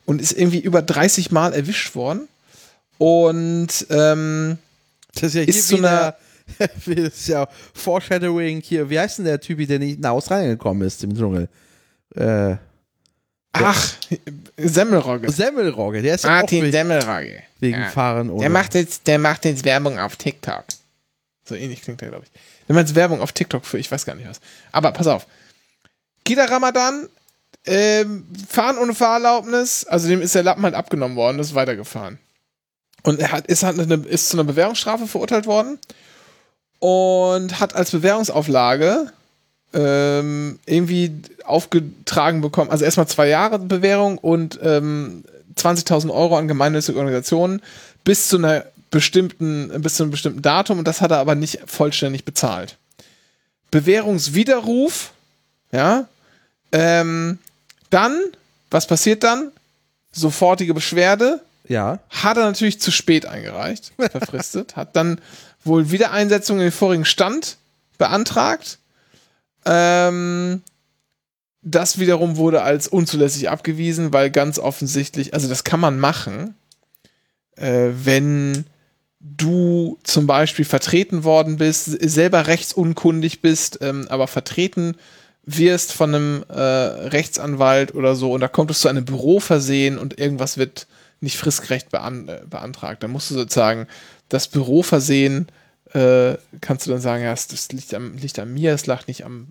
A: Und ist irgendwie über 30 Mal erwischt worden. Und ähm,
B: Das ist ja
A: Ist so
B: wieder, das ist ja Foreshadowing hier. Wie heißt denn der Typ, der nicht nach Australien gekommen ist im Dschungel? Äh,
A: ach, Semmelrogge.
B: Semmelrogge, der ist ja auch
A: Martin
B: wegen,
A: Semmelrogge.
B: wegen
A: Ja.
B: Fahren ohne.
A: Der macht jetzt, der macht jetzt Werbung auf TikTok. So ähnlich klingt der, glaube ich. Wenn man jetzt Werbung auf TikTok für, ich weiß gar nicht was. Aber pass auf. Kida Ramadan, ähm, fahren ohne Fahrerlaubnis, also dem ist der Lappen halt abgenommen worden, ist weitergefahren. Und er hat, ist, halt eine, ist zu einer Bewährungsstrafe verurteilt worden und hat als Bewährungsauflage ähm, irgendwie aufgetragen bekommen, also erstmal zwei Jahre Bewährung und ähm, 20.000 Euro an gemeinnützige Organisationen bis zu einer bestimmten, bis zu einem bestimmten Datum und das hat er aber nicht vollständig bezahlt. Bewährungswiderruf, ja, ähm, dann, was passiert dann? Sofortige Beschwerde,
B: Ja.
A: hat er natürlich zu spät eingereicht, verfristet, hat dann wohl Wiedereinsetzung in den vorigen Stand beantragt. Ähm, das wiederum wurde als unzulässig abgewiesen, weil ganz offensichtlich, also das kann man machen, äh, wenn du zum Beispiel vertreten worden bist, selber rechtsunkundig bist, ähm, aber vertreten wirst von einem äh, Rechtsanwalt oder so und da kommt es zu einem Büroversehen und irgendwas wird nicht fristgerecht äh, beantragt. Dann musst du sozusagen das Büroversehen, äh, kannst du dann sagen, ja, das- liegt, am, liegt an mir, es lag nicht am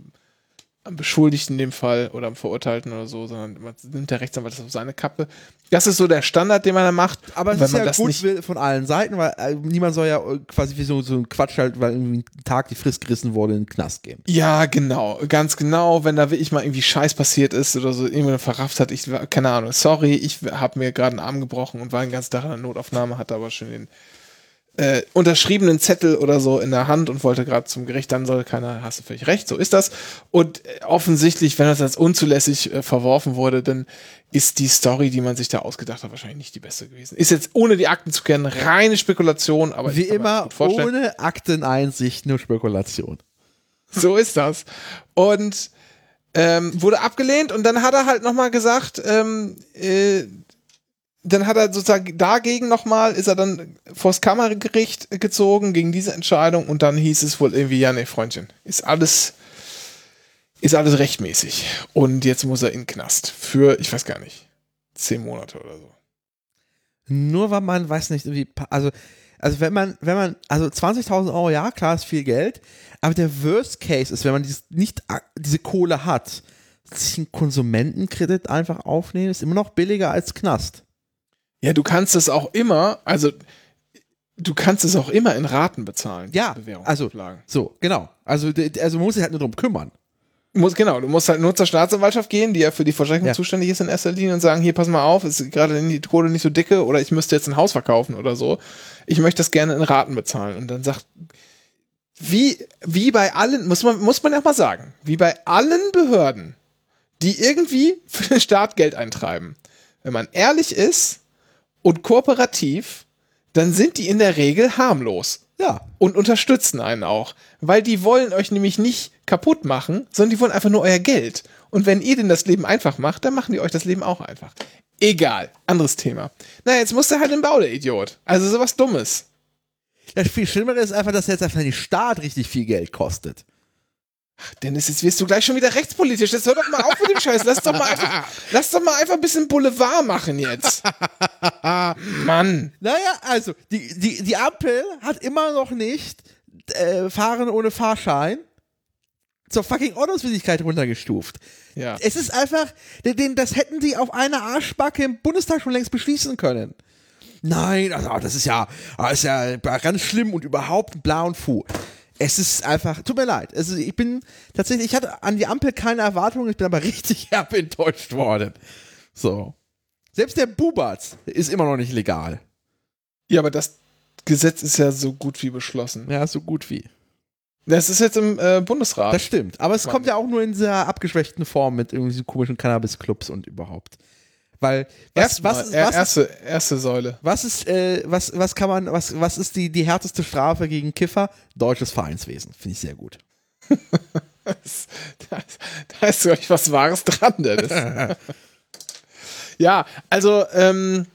A: am Beschuldigten in dem Fall oder am Verurteilten oder so, sondern man nimmt der Rechtsanwalt das auf seine Kappe. Das ist so der Standard, den man da macht.
B: Aber es ist ja gut von allen Seiten, weil äh, niemand soll ja äh, quasi wie so, so ein Quatsch halt, weil irgendwie ein Tag die Frist gerissen wurde, in den Knast gehen.
A: Ja, genau, ganz genau. Wenn da wirklich mal irgendwie Scheiß passiert ist oder so, jemand verrafft hat, ich, war- keine Ahnung, sorry, ich habe mir gerade einen Arm gebrochen und war den ganzen Tag in der Notaufnahme, hatte aber schon den äh, unterschriebenen Zettel oder so in der Hand und wollte gerade zum Gericht, dann soll keiner, hast du völlig recht, so ist das. Und äh, offensichtlich, wenn das als unzulässig äh, verworfen wurde, dann ist die Story, die man sich da ausgedacht hat, wahrscheinlich nicht die beste gewesen. Ist jetzt, ohne die Akten zu kennen, reine Spekulation, aber
B: Wie immer, ohne Akteneinsicht, nur Spekulation.
A: So ist das. Und ähm, wurde abgelehnt und dann hat er halt nochmal gesagt, ähm, äh, dann hat er sozusagen dagegen nochmal, ist er dann vors Kammergericht gezogen gegen diese Entscheidung und dann hieß es wohl irgendwie, ja, nee, Freundchen, ist alles, ist alles rechtmäßig. Und jetzt muss er in den Knast für, ich weiß gar nicht, zehn Monate oder so.
B: Nur weil man, weiß nicht, irgendwie, also, also wenn man, wenn man, also 20.000 Euro, ja, klar, ist viel Geld, aber der Worst Case ist, wenn man dieses, nicht diese Kohle hat, sich einen Konsumentenkredit einfach aufnehmen, ist immer noch billiger als Knast.
A: Ja, du kannst es auch immer, also du kannst es auch immer in Raten bezahlen.
B: Ja, also-. So, genau. Also, also man muss sich halt nur drum kümmern.
A: Muss, genau, du musst halt nur zur Staatsanwaltschaft gehen, die ja für die Vollstreckung
B: Ja.
A: zuständig ist in erster Linie und sagen, hier, pass mal auf, ist gerade die Kohle nicht so dicke oder ich müsste jetzt ein Haus verkaufen oder so. Ich möchte das gerne in Raten bezahlen. Und dann sagt, wie, wie bei allen, muss man, muss man ja mal sagen, wie bei allen Behörden, die irgendwie für den Staat Geld eintreiben. Wenn man ehrlich ist und kooperativ, dann sind die in der Regel harmlos
B: Ja.
A: und unterstützen einen auch. Weil die wollen euch nämlich nicht kaputt machen, sondern die wollen einfach nur euer Geld. Und wenn ihr denen das Leben einfach macht, dann machen die euch das Leben auch einfach. Egal, anderes Thema. Na, jetzt muss der halt im Bau, der Idiot. Also sowas Dummes.
B: Das viel Schlimmere ist einfach, dass jetzt einfach der Staat richtig viel Geld kostet.
A: Dennis, jetzt wirst du gleich schon wieder rechtspolitisch. Jetzt hör doch mal auf mit dem Scheiß. Lass doch mal einfach, lass doch mal einfach ein bisschen Boulevard machen jetzt. Mann.
B: Naja, also, die, die, die Ampel hat immer noch nicht äh, Fahren ohne Fahrschein zur fucking Ordnungswidrigkeit runtergestuft.
A: Ja.
B: Es ist einfach, den, das hätten die auf einer Arschbacke im Bundestag schon längst beschließen können. Nein, also, das ist ja, das ist ja ganz schlimm und überhaupt bla und fu. Es ist einfach, tut mir leid. Also ich bin tatsächlich, ich hatte an die Ampel keine Erwartungen, ich bin aber richtig herbe enttäuscht worden. So. Selbst der Bubatz ist immer noch nicht legal.
A: Ja, aber das Gesetz ist ja so gut wie beschlossen.
B: Ja, so gut wie.
A: Das ist jetzt im äh, Bundesrat.
B: Das stimmt. Aber es
A: Mann.
B: kommt ja auch nur in dieser abgeschwächten Form mit irgendwie so komischen Cannabis-Clubs und überhaupt. Weil, was,
A: Erstmal,
B: was, ist- was, ist,
A: erste, erste Säule.
B: was ist, äh, was, was kann man, was, was ist die, die härteste Strafe gegen Kiffer? Deutsches Vereinswesen. Finde ich sehr gut.
A: Das, das, da ist wirklich was Wahres dran, Dennis. ja, also, ähm,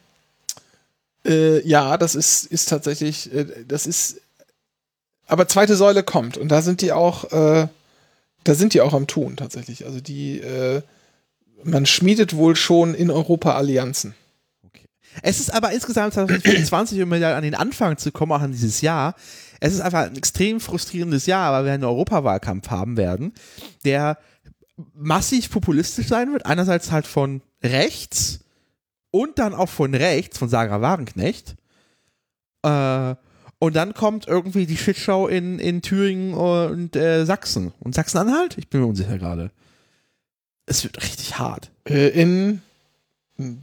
A: äh, ja, das ist, ist tatsächlich, äh, das ist, aber zweite Säule kommt und da sind die auch, äh, da sind die auch am Tun tatsächlich. Also die, äh, man schmiedet wohl schon in Europa Allianzen.
B: Es ist aber insgesamt 2024, um mal an den Anfang zu kommen, auch an dieses Jahr. Es ist einfach ein extrem frustrierendes Jahr, weil wir einen Europawahlkampf haben werden, der massiv populistisch sein wird. Einerseits halt von rechts und dann auch von rechts, von Sarah Wagenknecht. Äh, und dann kommt irgendwie die Shitshow in, in Thüringen und äh, Sachsen. Und Sachsen-Anhalt? Ich bin mir unsicher gerade. Es wird richtig hart.
A: Äh, in, in,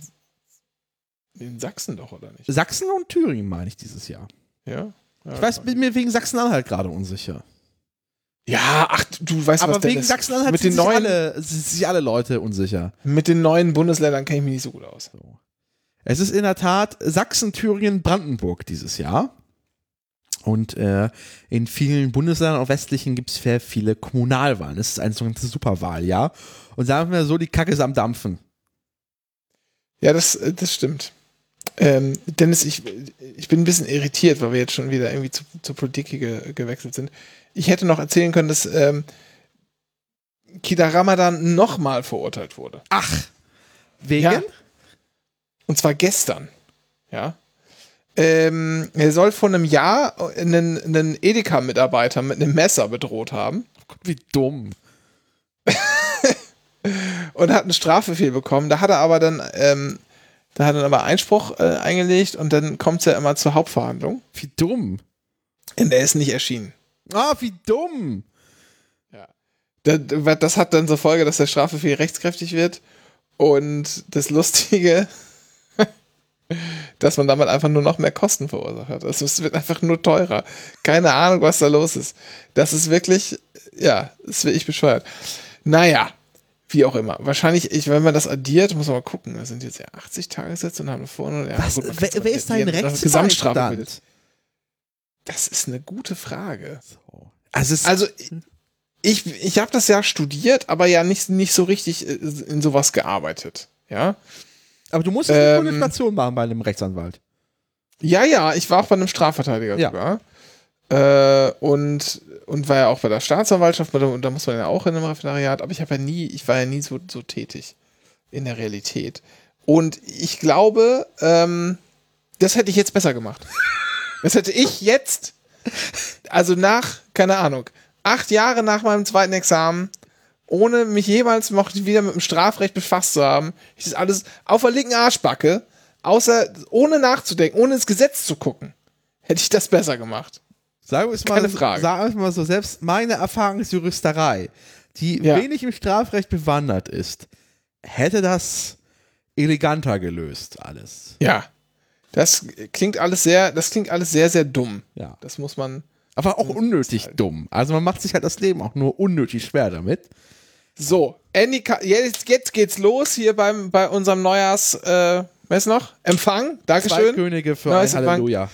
A: Sachsen doch, oder nicht?
B: Sachsen und Thüringen meine ich dieses Jahr.
A: Ja. ja
B: Ich weiß, bin mir wegen Sachsen-Anhalt gerade unsicher.
A: Ja, ach, du weißt
B: Aber
A: was
B: wegen Sachsen-Anhalt
A: mit
B: sind
A: den
B: sich,
A: neuen
B: alle, sind sich alle Leute unsicher.
A: mit den neuen Bundesländern kenne ich mich nicht so gut aus.
B: Es ist in der Tat Sachsen, Thüringen, Brandenburg dieses Jahr. Und äh, in vielen Bundesländern, auch westlichen, gibt es sehr viele Kommunalwahlen. Es ist ein sogenanntes Superwahljahr. Und sagen wir so, die Kacke ist am Dampfen.
A: Ja, das, äh, das stimmt. Ähm, Dennis, ich, ich bin ein bisschen irritiert, weil wir jetzt schon wieder irgendwie zu, zur Politik ge gewechselt sind. Ich hätte noch erzählen können, dass ähm, Kida Ramadan nochmal verurteilt wurde.
B: Ach, wegen?
A: Ja. Und zwar gestern. Ja. Ähm, er soll vor einem Jahr einen, einen Edeka-Mitarbeiter mit einem Messer bedroht haben.
B: Gott, wie dumm.
A: und hat einen Strafbefehl bekommen. Da hat er aber dann, ähm, da hat er dann aber Einspruch äh, eingelegt und dann kommt es ja immer zur Hauptverhandlung.
B: Wie dumm.
A: Und der ist nicht erschienen.
B: Ah, wie dumm.
A: Das, das hat dann zur Folge, dass der Strafbefehl rechtskräftig wird. Und das Lustige, dass man damit einfach nur noch mehr Kosten verursacht hat. Also es wird einfach nur teurer. Keine Ahnung, was da los ist. Das ist wirklich, ja, das ist wirklich bescheuert. Naja, wie auch immer. Wahrscheinlich, ich, wenn man das addiert, muss man mal gucken. Das sind jetzt ja 80 Tagessätze und haben vorne. Ja,
B: Was,
A: gut,
B: wer, wer ist dein. Rechtsbeistand?
A: Das ist eine gute Frage.
B: Also, es,
A: Also ich, ich habe das ja studiert, aber ja nicht, nicht so richtig äh, in sowas gearbeitet. Ja,
B: aber du musst eine
A: ähm,
B: ähm, Station machen bei einem Rechtsanwalt.
A: ja, ja ich war auch bei einem Strafverteidiger
B: Ja.
A: sogar. Äh, und, und war ja auch bei der Staatsanwaltschaft, und da muss man ja auch in einem Referendariat, aber ich habe ja nie, ich war ja nie so, so tätig in der Realität. Und ich glaube, ähm, das hätte ich jetzt besser gemacht. Das hätte ich jetzt, also nach, keine Ahnung, acht Jahre nach meinem zweiten Examen, ohne mich jemals noch wieder mit dem Strafrecht befasst zu haben, ich das alles auf der linken Arschbacke, außer, ohne nachzudenken, ohne ins Gesetz zu gucken, hätte ich das besser gemacht.
B: Sagen wir es mal,
A: Keine Frage.
B: Sagen wir es mal so, selbst meine Erfahrungsjuristerei, die
A: Ja.
B: wenig im Strafrecht bewandert ist, hätte das eleganter gelöst, alles.
A: Ja. Das klingt alles sehr, das klingt alles sehr, sehr dumm.
B: Ja.
A: Das muss man.
B: Aber auch unnötig dumm. Also man macht sich halt das Leben auch nur unnötig schwer damit.
A: So, Andy, jetzt, jetzt geht's los hier beim, bei unserem Neujahrs, äh, was noch? Empfang.
B: Zwei
A: Dankeschön.
B: Könige für
A: Neues
B: ein Halleluja.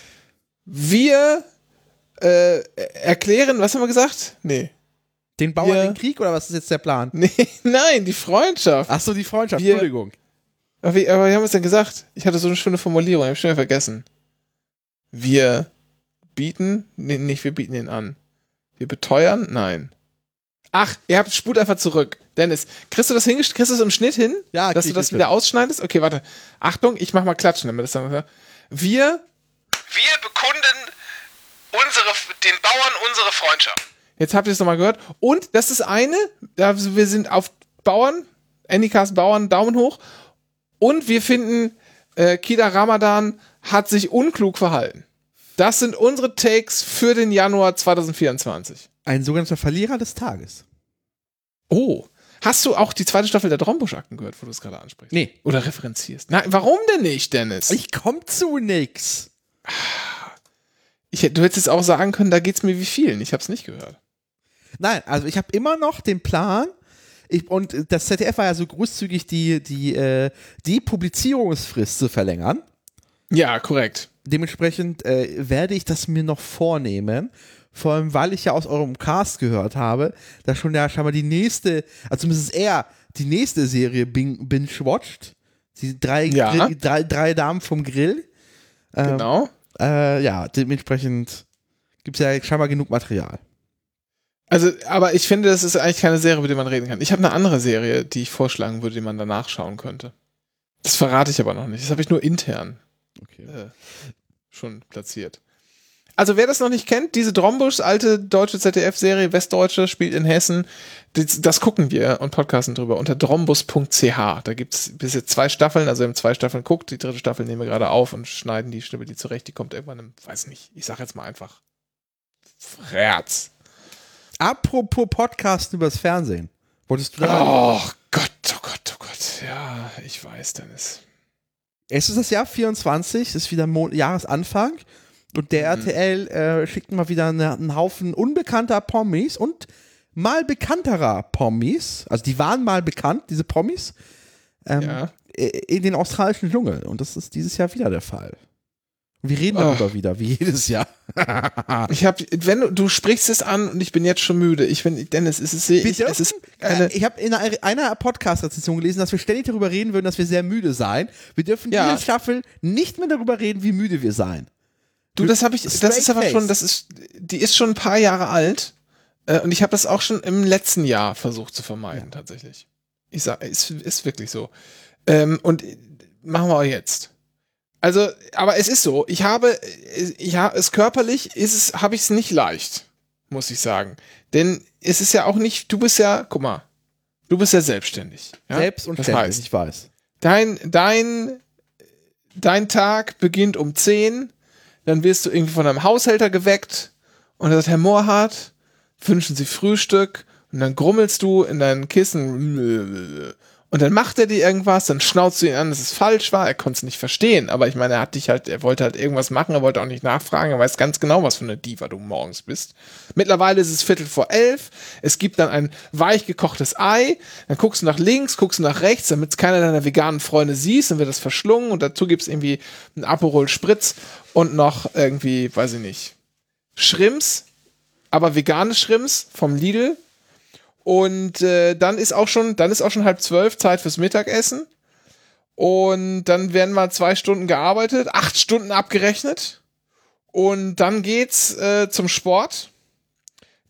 A: Wir äh, erklären, was haben wir gesagt? Nee.
B: Den Bauern
A: Wir-
B: den Krieg oder was ist jetzt der Plan?
A: Nee, nein, die Freundschaft.
B: Ach so, die Freundschaft,
A: Wir-
B: Entschuldigung.
A: Aber wie, aber wie haben wir es denn gesagt? Ich hatte so eine schöne Formulierung, ich habe schon wieder vergessen. Wir bieten, nee, nicht wir bieten ihn an. Wir beteuern? Nein. Ach, ihr habt spult einfach zurück. Dennis, kriegst du das hingest kriegst du das im Schnitt hin?
B: Ja,
A: dass du das
B: hin.
A: wieder ausschneidest? Okay, warte. Achtung, ich mach mal klatschen, damit das dann. Wir wir bekunden unsere, den Bauern unsere Freundschaft. Jetzt habt ihr es nochmal gehört. Und das ist eine, da wir sind auf Bauern, Anycast Bauern, Daumen hoch. Und wir finden, äh, Kida Ramadan hat sich unklug verhalten. Das sind unsere Takes für den Januar 2024.
B: Ein sogenannter Verlierer des Tages.
A: Oh. Hast du auch die zweite Staffel der Drombusch-Akten gehört, wo du es gerade ansprichst?
B: Nee.
A: Oder referenzierst? Nein, warum denn nicht, Dennis?
B: Ich komm zu nix.
A: Ich, du hättest jetzt auch sagen können, da geht's mir wie vielen. Ich hab's nicht gehört.
B: Nein, also ich habe immer noch den Plan, ich, und das ZDF war ja so großzügig, die, die, äh, die Publizierungsfrist zu verlängern.
A: Ja, korrekt.
B: Dementsprechend äh, werde ich das mir noch vornehmen. Vor allem, weil ich ja aus eurem Cast gehört habe, dass schon ja scheinbar die nächste, also zumindest er, die nächste Serie bing- binge-watched. Die drei,
A: Ja.
B: Grill, drei, drei Damen vom Grill. Ähm,
A: Genau.
B: Äh, ja, dementsprechend gibt es ja scheinbar genug Material.
A: Also, aber ich finde, das ist eigentlich keine Serie, über die man reden kann. Ich habe eine andere Serie, die ich vorschlagen würde, die man danach schauen könnte. Das verrate ich aber noch nicht. Das habe ich nur intern
B: Okay.
A: äh, schon platziert. Also wer das noch nicht kennt, diese Drombusch, alte deutsche ZDF-Serie, Westdeutsche, spielt in Hessen, das, das gucken wir und podcasten drüber unter drombus.ch. Da gibt es bis jetzt zwei Staffeln, also wir haben zwei Staffeln guckt, die dritte Staffel nehmen wir gerade auf und schneiden die Stimme die zurecht, die kommt irgendwann im, weiß nicht, ich sag jetzt mal einfach Herz.
B: Apropos Podcasten übers Fernsehen. Wolltest du da?
A: Oh Gott, oh Gott, oh Gott. Ja, ich weiß, Dennis.
B: Es ist das Jahr 24, es ist wieder Mo Jahresanfang und der
A: Mhm.
B: RTL äh, schickt mal wieder eine, einen Haufen unbekannter Promis und mal bekannterer Promis, also die waren mal bekannt, diese Promis, ähm,
A: Ja.
B: in den australischen Dschungel und das ist dieses Jahr wieder der Fall. Wir reden
A: Oh.
B: darüber wieder, wie jedes Jahr.
A: Ich habe, wenn du, du sprichst es an und ich bin jetzt schon müde. Ich bin, Dennis, es ist, ich, es ist keine,
B: äh, ich habe in einer, einer Podcast-Rezension gelesen, dass wir ständig darüber reden würden, dass wir sehr müde seien. Wir dürfen
A: Ja.
B: diese Staffel nicht mehr darüber reden, wie müde wir seien.
A: Du, das habe ich, das ist aber schon, das ist, die ist schon ein paar Jahre alt äh, und ich habe das auch schon im letzten Jahr versucht zu vermeiden, tatsächlich. Ich sag, ist, ist wirklich so. Ähm, und äh, machen wir auch jetzt. Also, aber es ist so, ich habe, äh, ich habe es körperlich, ist es, habe ich es nicht leicht, muss ich sagen. Denn es ist ja auch nicht, du bist ja, guck mal, Du bist ja selbstständig. Ja?
B: Selbst und
A: das
B: ständig,
A: heißt,
B: ich weiß.
A: dein, dein, dein Tag beginnt um 10, dann wirst du irgendwie von einem Haushälter geweckt und er sagt, Herr Mohrhardt, wünschen Sie Frühstück? Und dann grummelst du in dein Kissen und dann macht er dir irgendwas, dann schnauzt du ihn an, dass es falsch war, er konnte es nicht verstehen, aber ich meine, er hat dich halt, er wollte halt irgendwas machen, er wollte auch nicht nachfragen, er weiß ganz genau, was für eine Diva du morgens bist. Mittlerweile ist es Viertel vor elf, es gibt dann ein weich gekochtes Ei, dann guckst du nach links, guckst du nach rechts, damit keiner deiner veganen Freunde siehst, dann wird das verschlungen und dazu gibt's irgendwie einen Aperol Spritz und noch irgendwie, weiß ich nicht, Schrimps, aber vegane Schrimps vom Lidl. Und äh, dann ist auch schon, dann ist auch schon halb zwölf Zeit fürs Mittagessen. Und dann werden mal zwei Stunden gearbeitet, acht Stunden abgerechnet. Und dann geht's äh, zum Sport.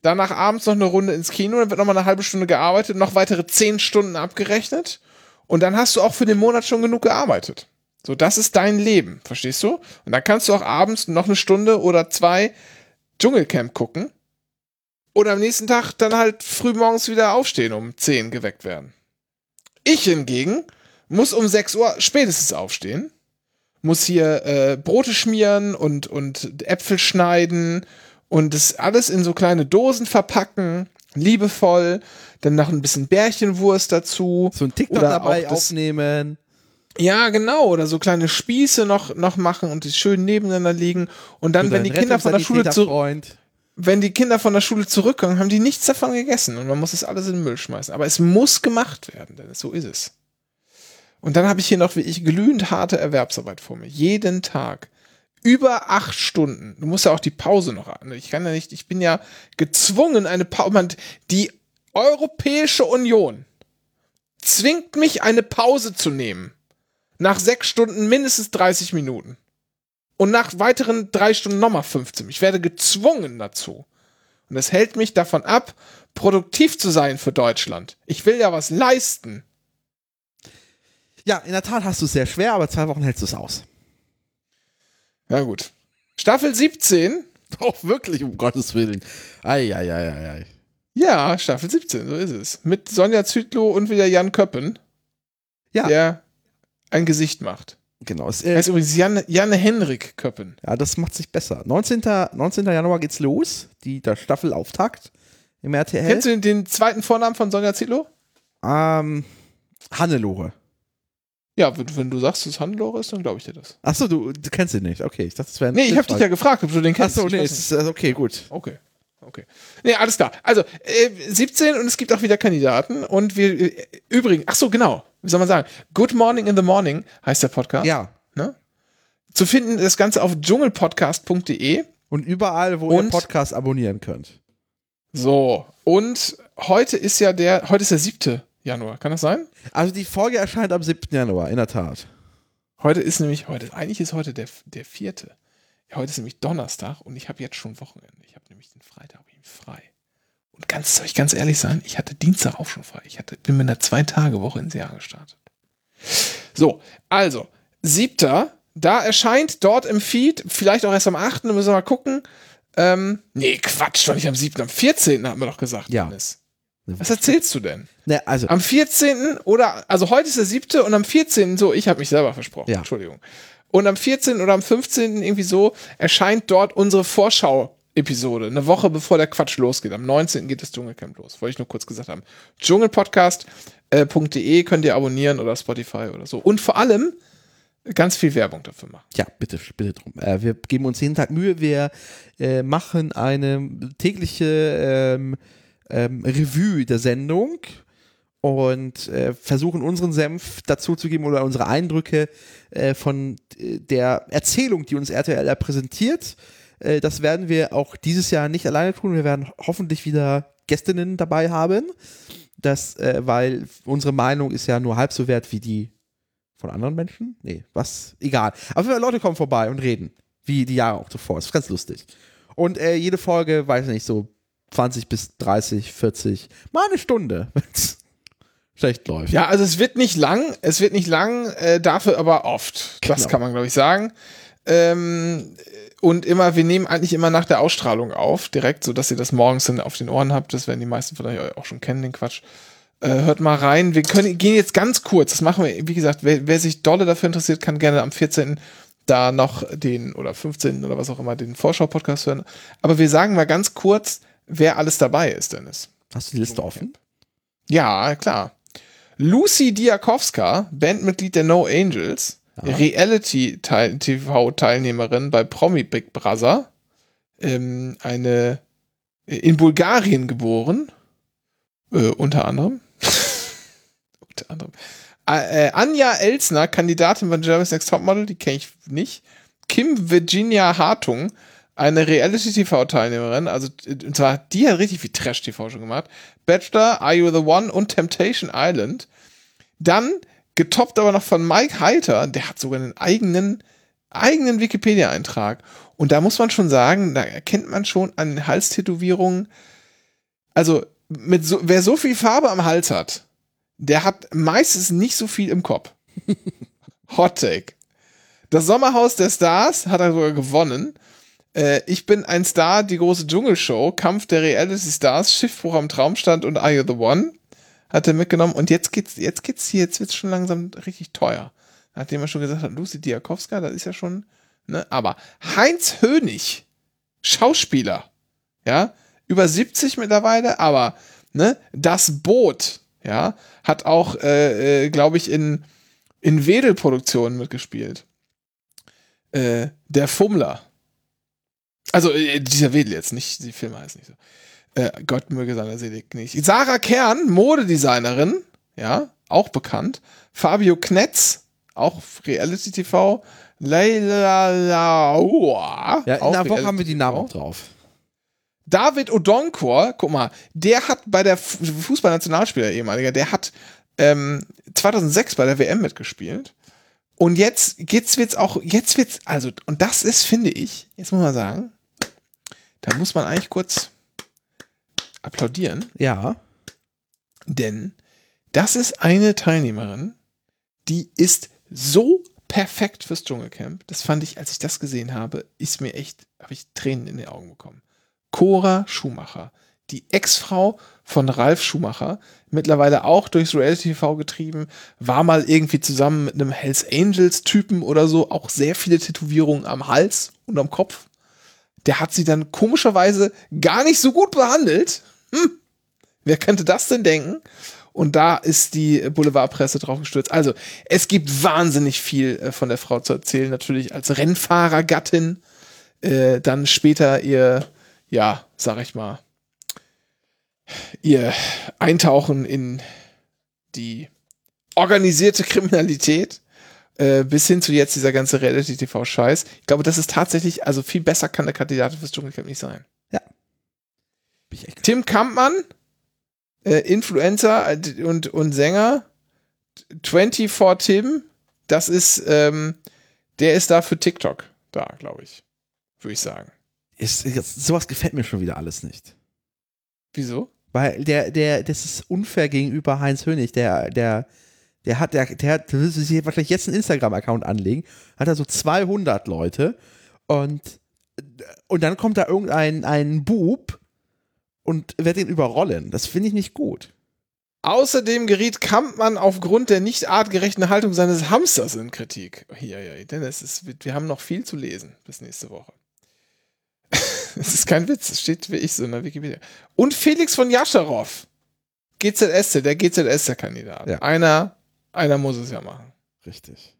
A: Danach abends noch eine Runde ins Kino, dann wird noch mal eine halbe Stunde gearbeitet, noch weitere zehn Stunden abgerechnet. Und dann hast du auch für den Monat schon genug gearbeitet. So, das ist dein Leben, verstehst du? Und dann kannst du auch abends noch eine Stunde oder zwei Dschungelcamp gucken. Oder am nächsten Tag dann halt früh morgens wieder aufstehen, um 10 geweckt werden. Ich hingegen muss um 6 Uhr spätestens aufstehen, muss hier äh, Brote schmieren und, und Äpfel schneiden und das alles in so kleine Dosen verpacken, liebevoll, dann noch ein bisschen Bärchenwurst dazu.
B: So ein TikTok
A: Oder
B: dabei
A: das-
B: aufnehmen.
A: Ja, genau, oder so kleine Spieße noch, noch machen und die schön nebeneinander liegen. Und dann,
B: Für
A: wenn die Kinder von der Schule zurück. Wenn die Kinder von der Schule zurückkommen, haben die nichts davon gegessen und man muss es alles in den Müll schmeißen. Aber es muss gemacht werden, denn so ist es. Und dann habe ich hier noch wie ich glühend harte Erwerbsarbeit vor mir. Jeden Tag. Über acht Stunden. Du musst ja auch die Pause noch an. Ich kann ja nicht, ich bin ja gezwungen, eine Pause. Die Europäische Union zwingt mich, eine Pause zu nehmen. Nach sechs Stunden mindestens 30 Minuten. Und nach weiteren drei Stunden nochmal 15. Ich werde gezwungen dazu. Und es hält mich davon ab, produktiv zu sein für Deutschland. Ich will ja was leisten.
B: Ja, in der Tat hast du es sehr schwer, aber zwei Wochen hältst du es aus.
A: Ja, gut. Staffel 17.
B: Doch, wirklich, um Gottes Willen. Eieieiei.
A: Ja, Staffel 17, so ist es. Mit Sonja Zütlow und wieder Jan Köppen,
B: Ja.
A: der ein Gesicht macht.
B: Genau. Es,
A: Er
B: äh,
A: ist übrigens Jan, Janne Henrik Köppen.
B: ja, das macht sich besser. 19. 19. Januar geht's los, die, der Staffelauftakt im RTL.
A: Kennst du den, den zweiten Vornamen von Sonja Zütlow?
B: Ähm, Hannelore.
A: Ja, wenn, wenn du sagst, dass es Hannelore ist, dann glaube ich dir das.
B: Achso, du, du kennst ihn nicht. Okay, ich dachte, das wäre ein
A: Nee, ich habe dich ja gefragt, ob du den kennst.
B: Achso, nee, es ist, äh, okay, gut.
A: Okay. Okay. Nee, alles klar. Also, äh, 17 und es gibt auch wieder Kandidaten. Und wir, äh, übrigens, ach so, genau. Wie soll man sagen? Good Morning in the Morning heißt der Podcast.
B: Ja.
A: Ne? Zu finden das Ganze auf dschungelpodcast.de.
B: Und überall, wo ihr
A: Und-
B: Podcast abonnieren könnt.
A: So. Und heute ist ja der, heute ist der 7. Januar. Kann das sein?
B: Also die Folge erscheint am 7. Januar, in der Tat.
A: Heute ist nämlich, heute, eigentlich ist heute der, der 4. Ja, heute ist nämlich Donnerstag und ich habe jetzt schon Wochenende. Ich habe nämlich den Freitag frei. Ganz, soll ich ganz ehrlich sein, ich hatte Dienstag auch schon frei. Ich hatte, bin mit einer Zwei-Tage-Woche ins Jahr gestartet. So, also, siebter, da erscheint dort im Feed, vielleicht auch erst am 8., da müssen wir mal gucken. Ähm, nee, Quatsch, doch nicht am 7., am 14. haben wir doch gesagt,
B: Ja.
A: Dennis. Was erzählst du denn?
B: Ne, also,
A: Am 14. oder, also heute ist der 7. und am 14. so, ich habe mich selber versprochen,
B: Ja.
A: Entschuldigung. Und am 14. oder am 15. irgendwie so erscheint dort unsere Vorschau-Episode, eine Woche bevor der Quatsch losgeht. Am 19. geht das Dschungelcamp los, wollte ich nur kurz gesagt haben. Dschungelpodcast.de könnt ihr abonnieren oder Spotify oder so. Und vor allem ganz viel Werbung dafür machen.
B: ja, bitte, bitte drum. Äh, wir geben uns jeden Tag Mühe. Wir äh, machen eine tägliche ähm, ähm, Revue der Sendung und äh, versuchen unseren Senf dazu zu geben oder unsere Eindrücke äh, von äh, der Erzählung, die uns RTL da präsentiert. Äh, das werden wir auch dieses Jahr nicht alleine tun. Wir werden hoffentlich wieder Gästinnen dabei haben. Das, äh, weil unsere Meinung ist ja nur halb so wert wie die von anderen Menschen? Nee, was? Egal. Aber Leute kommen vorbei und reden. Wie die Jahre auch zuvor. Das ist ganz lustig. Und äh, jede Folge, weiß nicht, so 20 bis 30, 40, mal eine Stunde, wenn es schlecht läuft.
A: Ja, also es wird nicht lang, es wird nicht lang, äh, dafür aber oft. Das
B: Genau.
A: kann man, glaube ich, sagen. Ähm, und immer, wir nehmen eigentlich immer nach der Ausstrahlung auf, direkt, so dass ihr das morgens dann auf den Ohren habt. Das werden die meisten von euch auch schon kennen, den Quatsch. Äh, hört mal rein. Wir können, gehen jetzt ganz kurz. Das machen wir, wie gesagt, wer, wer sich dolle dafür interessiert, kann gerne am 14. da noch den, oder 15. oder was auch immer, den Vorschau-Podcast hören. Aber wir sagen mal ganz kurz, wer alles dabei ist, Dennis.
B: Hast du die Liste offen?
A: Ja, klar. Lucy Diakowska, Bandmitglied der No Angels, Reality-TV-Teilnehmerin bei Promi Big Brother, ähm, eine in Bulgarien geboren, äh, unter anderem. unter anderem. Äh, Anja Elsner, Kandidatin von Germany's Next Topmodel, die kenne ich nicht. Kim Virginia Hartung, eine Reality-TV-Teilnehmerin, also und zwar, die hat richtig viel Trash-TV schon gemacht. Bachelor, Are You the One und Temptation Island. Dann getoppt aber noch von Mike Heiter, der hat sogar einen eigenen, eigenen Wikipedia-Eintrag. Und da muss man schon sagen, da erkennt man schon an den Halstätowierungen, also mit so, wer so viel Farbe am Hals hat, der hat meistens nicht so viel im Kopf. Hot Take. Das Sommerhaus der Stars hat er sogar gewonnen. Äh, ich bin ein Star, die große Dschungelshow, Kampf der Reality Stars, Schiffbruch am Traumstand und Are You the One hat er mitgenommen. Und jetzt geht's, jetzt geht's hier, jetzt wird's schon langsam richtig teuer. Nachdem er schon gesagt hat, Lucy Diakowska, das ist ja schon, ne, aber Heinz Hönig, Schauspieler, ja, über 70 mittlerweile, aber, ne, das Boot, ja, hat auch, äh, äh, glaube ich, in, in Wedel-Produktionen mitgespielt. Äh, der Fummler, also äh, dieser Wedel jetzt, nicht, die Filme heißen nicht so. Äh, Gott möge seiner Seele nicht. Sarah Kern, Modedesignerin, ja, auch bekannt. Fabio Knetz, auch Reality TV. Leila Laua.
B: Ja, in der Woche haben wir die Namen auch drauf.
A: David Odonkor, guck mal, der hat bei der Fußballnationalspieler ehemaliger, der hat ähm, 2006 bei der WM mitgespielt. Und jetzt, jetzt wird's auch, jetzt wird's, also, und das ist, finde ich, jetzt muss man sagen, da muss man eigentlich kurz applaudieren.
B: Ja.
A: Denn das ist eine Teilnehmerin, die ist so perfekt fürs Dschungelcamp. Das fand ich, als ich das gesehen habe, ist mir echt, habe ich Tränen in die Augen bekommen. Cora Schumacher, die Ex-Frau von Ralf Schumacher, mittlerweile auch durchs Reality TV getrieben, war mal irgendwie zusammen mit einem Hells Angels Typen oder so, auch sehr viele Tätowierungen am Hals und am Kopf der hat sie dann komischerweise gar nicht so gut behandelt. Hm, wer könnte das denn denken? Und da ist die Boulevardpresse drauf gestürzt. Also, es gibt wahnsinnig viel äh, von der Frau zu erzählen. Natürlich als Rennfahrergattin. Äh, dann später ihr, ja, sag ich mal, ihr Eintauchen in die organisierte Kriminalität. Äh, bis hin zu jetzt dieser ganze Reality-TV-Scheiß. Ich glaube, das ist tatsächlich, also viel besser kann der Kandidat fürs Dschungelcamp nicht sein. Tim Kampmann, äh, Influencer äh, und, und Sänger, 24 Tim, das ist, ähm, der ist da für TikTok da, glaube ich. Würde ich sagen.
B: Ist, ist, sowas gefällt mir schon wieder alles nicht.
A: Wieso?
B: Weil der, der, das ist unfair gegenüber Heinz Hönig, der, der, der hat, der, der hat, der will sich wahrscheinlich jetzt einen Instagram-Account anlegen, hat da so 200 Leute und, und dann kommt da irgendein ein Bub und wird ihn überrollen. Das finde ich nicht gut.
A: Außerdem geriet Kampmann aufgrund der nicht artgerechten Haltung seines Hamsters in Kritik. Hier, ja, denn es ist, wir haben noch viel zu lesen bis nächste Woche. Es ist kein Witz, es steht wie ich so in der Wikipedia. Und Felix von Jascharow. GZS, der GZS-Kandidat. Ja. Einer einer muss es ja machen.
B: Richtig.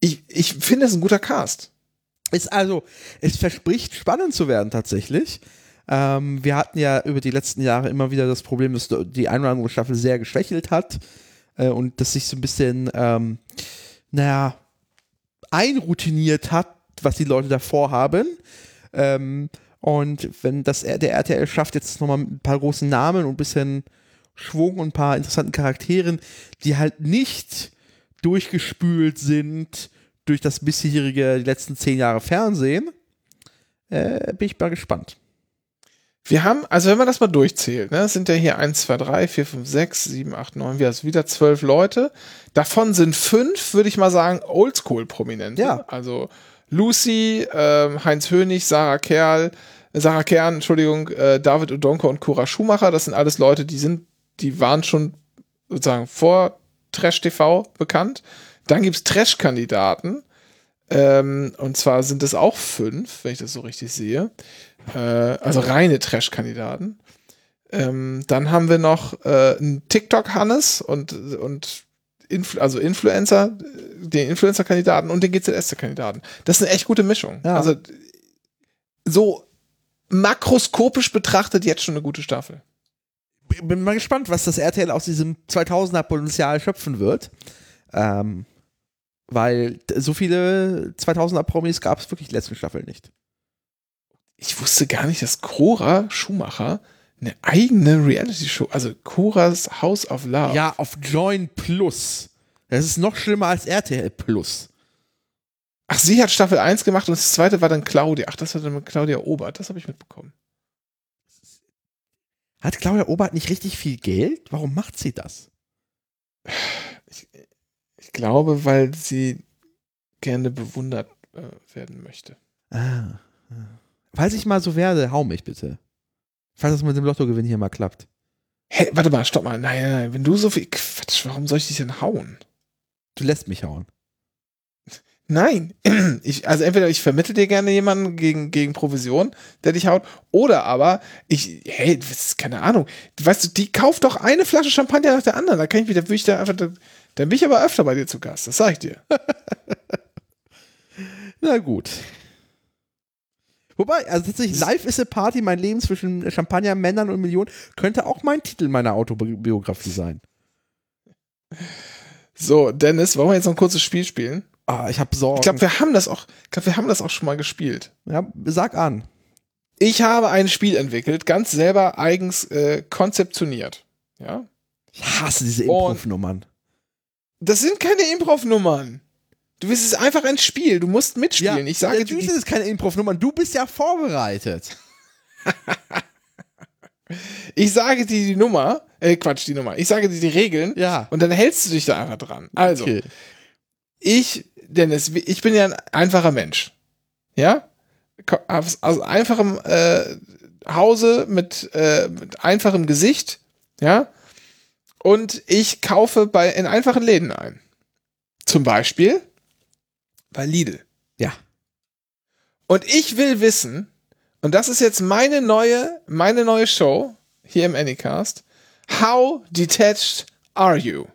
A: Ich, ich finde es ein guter Cast.
B: Ist also, es verspricht spannend zu werden tatsächlich. Ähm, wir hatten ja über die letzten Jahre immer wieder das Problem, dass die eine oder andere Staffel sehr geschwächelt hat äh, und dass sich so ein bisschen, ähm, naja, einroutiniert hat, was die Leute davor haben. Ähm, und wenn das der RTL schafft, jetzt nochmal ein paar großen Namen und ein bisschen Schwung und ein paar interessanten Charakteren, die halt nicht durchgespült sind durch das bisherige, die letzten zehn Jahre Fernsehen, äh, bin ich mal gespannt.
A: Wir haben, also wenn man das mal durchzählt, ne, sind ja hier 1, 2, 3, 4, 5, 6, 7, 8, 9, wir haben wieder zwölf Leute. Davon sind fünf, würde ich mal sagen, Oldschool-Prominente.
B: Ja.
A: Also Lucy, äh, Heinz Hönig, Sarah Kerl, Sarah Kern, Entschuldigung, äh, David Odonko und Cora Schumacher. Das sind alles Leute, die sind die waren schon sozusagen vor Trash TV bekannt. Dann gibt es Trash-Kandidaten. Ähm, und zwar sind es auch fünf, wenn ich das so richtig sehe. Äh, also reine Trash-Kandidaten. Ähm, dann haben wir noch äh, einen TikTok-Hannes und, und Influ also Influencer, den Influencer-Kandidaten und den GZS-Kandidaten. Das ist eine echt gute Mischung.
B: Ja.
A: Also so makroskopisch betrachtet jetzt schon eine gute Staffel.
B: Bin mal gespannt, was das RTL aus diesem 2000er Potenzial schöpfen wird. Ähm, weil so viele 2000er Promis gab es wirklich letzten Staffel nicht.
A: Ich wusste gar nicht, dass Cora Schumacher eine eigene Reality-Show, also Coras House of Love.
B: Ja, auf Join Plus. Das ist noch schlimmer als RTL Plus.
A: Ach, sie hat Staffel 1 gemacht und das zweite war dann Claudia. Ach, das war dann mit Claudia Obert, das habe ich mitbekommen.
B: Hat Claudia Obert nicht richtig viel Geld? Warum macht sie das?
A: Ich, ich glaube, weil sie gerne bewundert äh, werden möchte.
B: Ah. ah. Falls ich mal so werde, hau mich bitte. Falls das mit dem Lottogewinn hier mal klappt.
A: Hä, warte mal, stopp mal. Nein, nein, nein. Wenn du so viel. Quatsch, warum soll ich dich denn hauen?
B: Du lässt mich hauen.
A: Nein. Ich, also entweder ich vermittle dir gerne jemanden gegen, gegen Provision, der dich haut, oder aber ich, hey, das ist keine Ahnung. Weißt du, die kauft doch eine Flasche Champagner nach der anderen. Da kann ich wieder, würde ich da einfach, da, dann bin ich aber öfter bei dir zu Gast. Das sag ich dir.
B: Na gut. Wobei, also tatsächlich, Live is a Party, mein Leben zwischen Champagner, Männern und Millionen, könnte auch mein Titel meiner Autobiografie sein.
A: So, Dennis, wollen wir jetzt noch ein kurzes Spiel spielen?
B: Ah, ich habe Sorgen.
A: Ich glaube, wir haben das auch, ich glaube, wir haben das auch schon mal gespielt.
B: ja, sag an.
A: Ich habe ein Spiel entwickelt, ganz selber eigens äh, konzeptioniert. Ja.
B: Ich hasse diese Improv-Nummern.
A: Das sind keine Improv-Nummern. Du bist es ist einfach ein Spiel. Du musst mitspielen. ich sage dir,
B: sind es keine Improv-Nummern. Du bist ja vorbereitet.
A: ich sage dir die Nummer, äh, Quatsch, die Nummer. Ich sage dir die Regeln
B: Ja.
A: und dann hältst du dich da einfach dran. Also,
B: Okay.
A: ich, Dennis, ich bin ja ein einfacher Mensch. Ja? Aus, aus einfachem äh, Hause mit, äh, mit einfachem Gesicht. Ja? Und ich kaufe bei, in einfachen Läden ein. Zum Beispiel bei Lidl.
B: Ja.
A: Und ich will wissen, und das ist jetzt meine neue, meine neue Show hier im Anycast. How detached are you?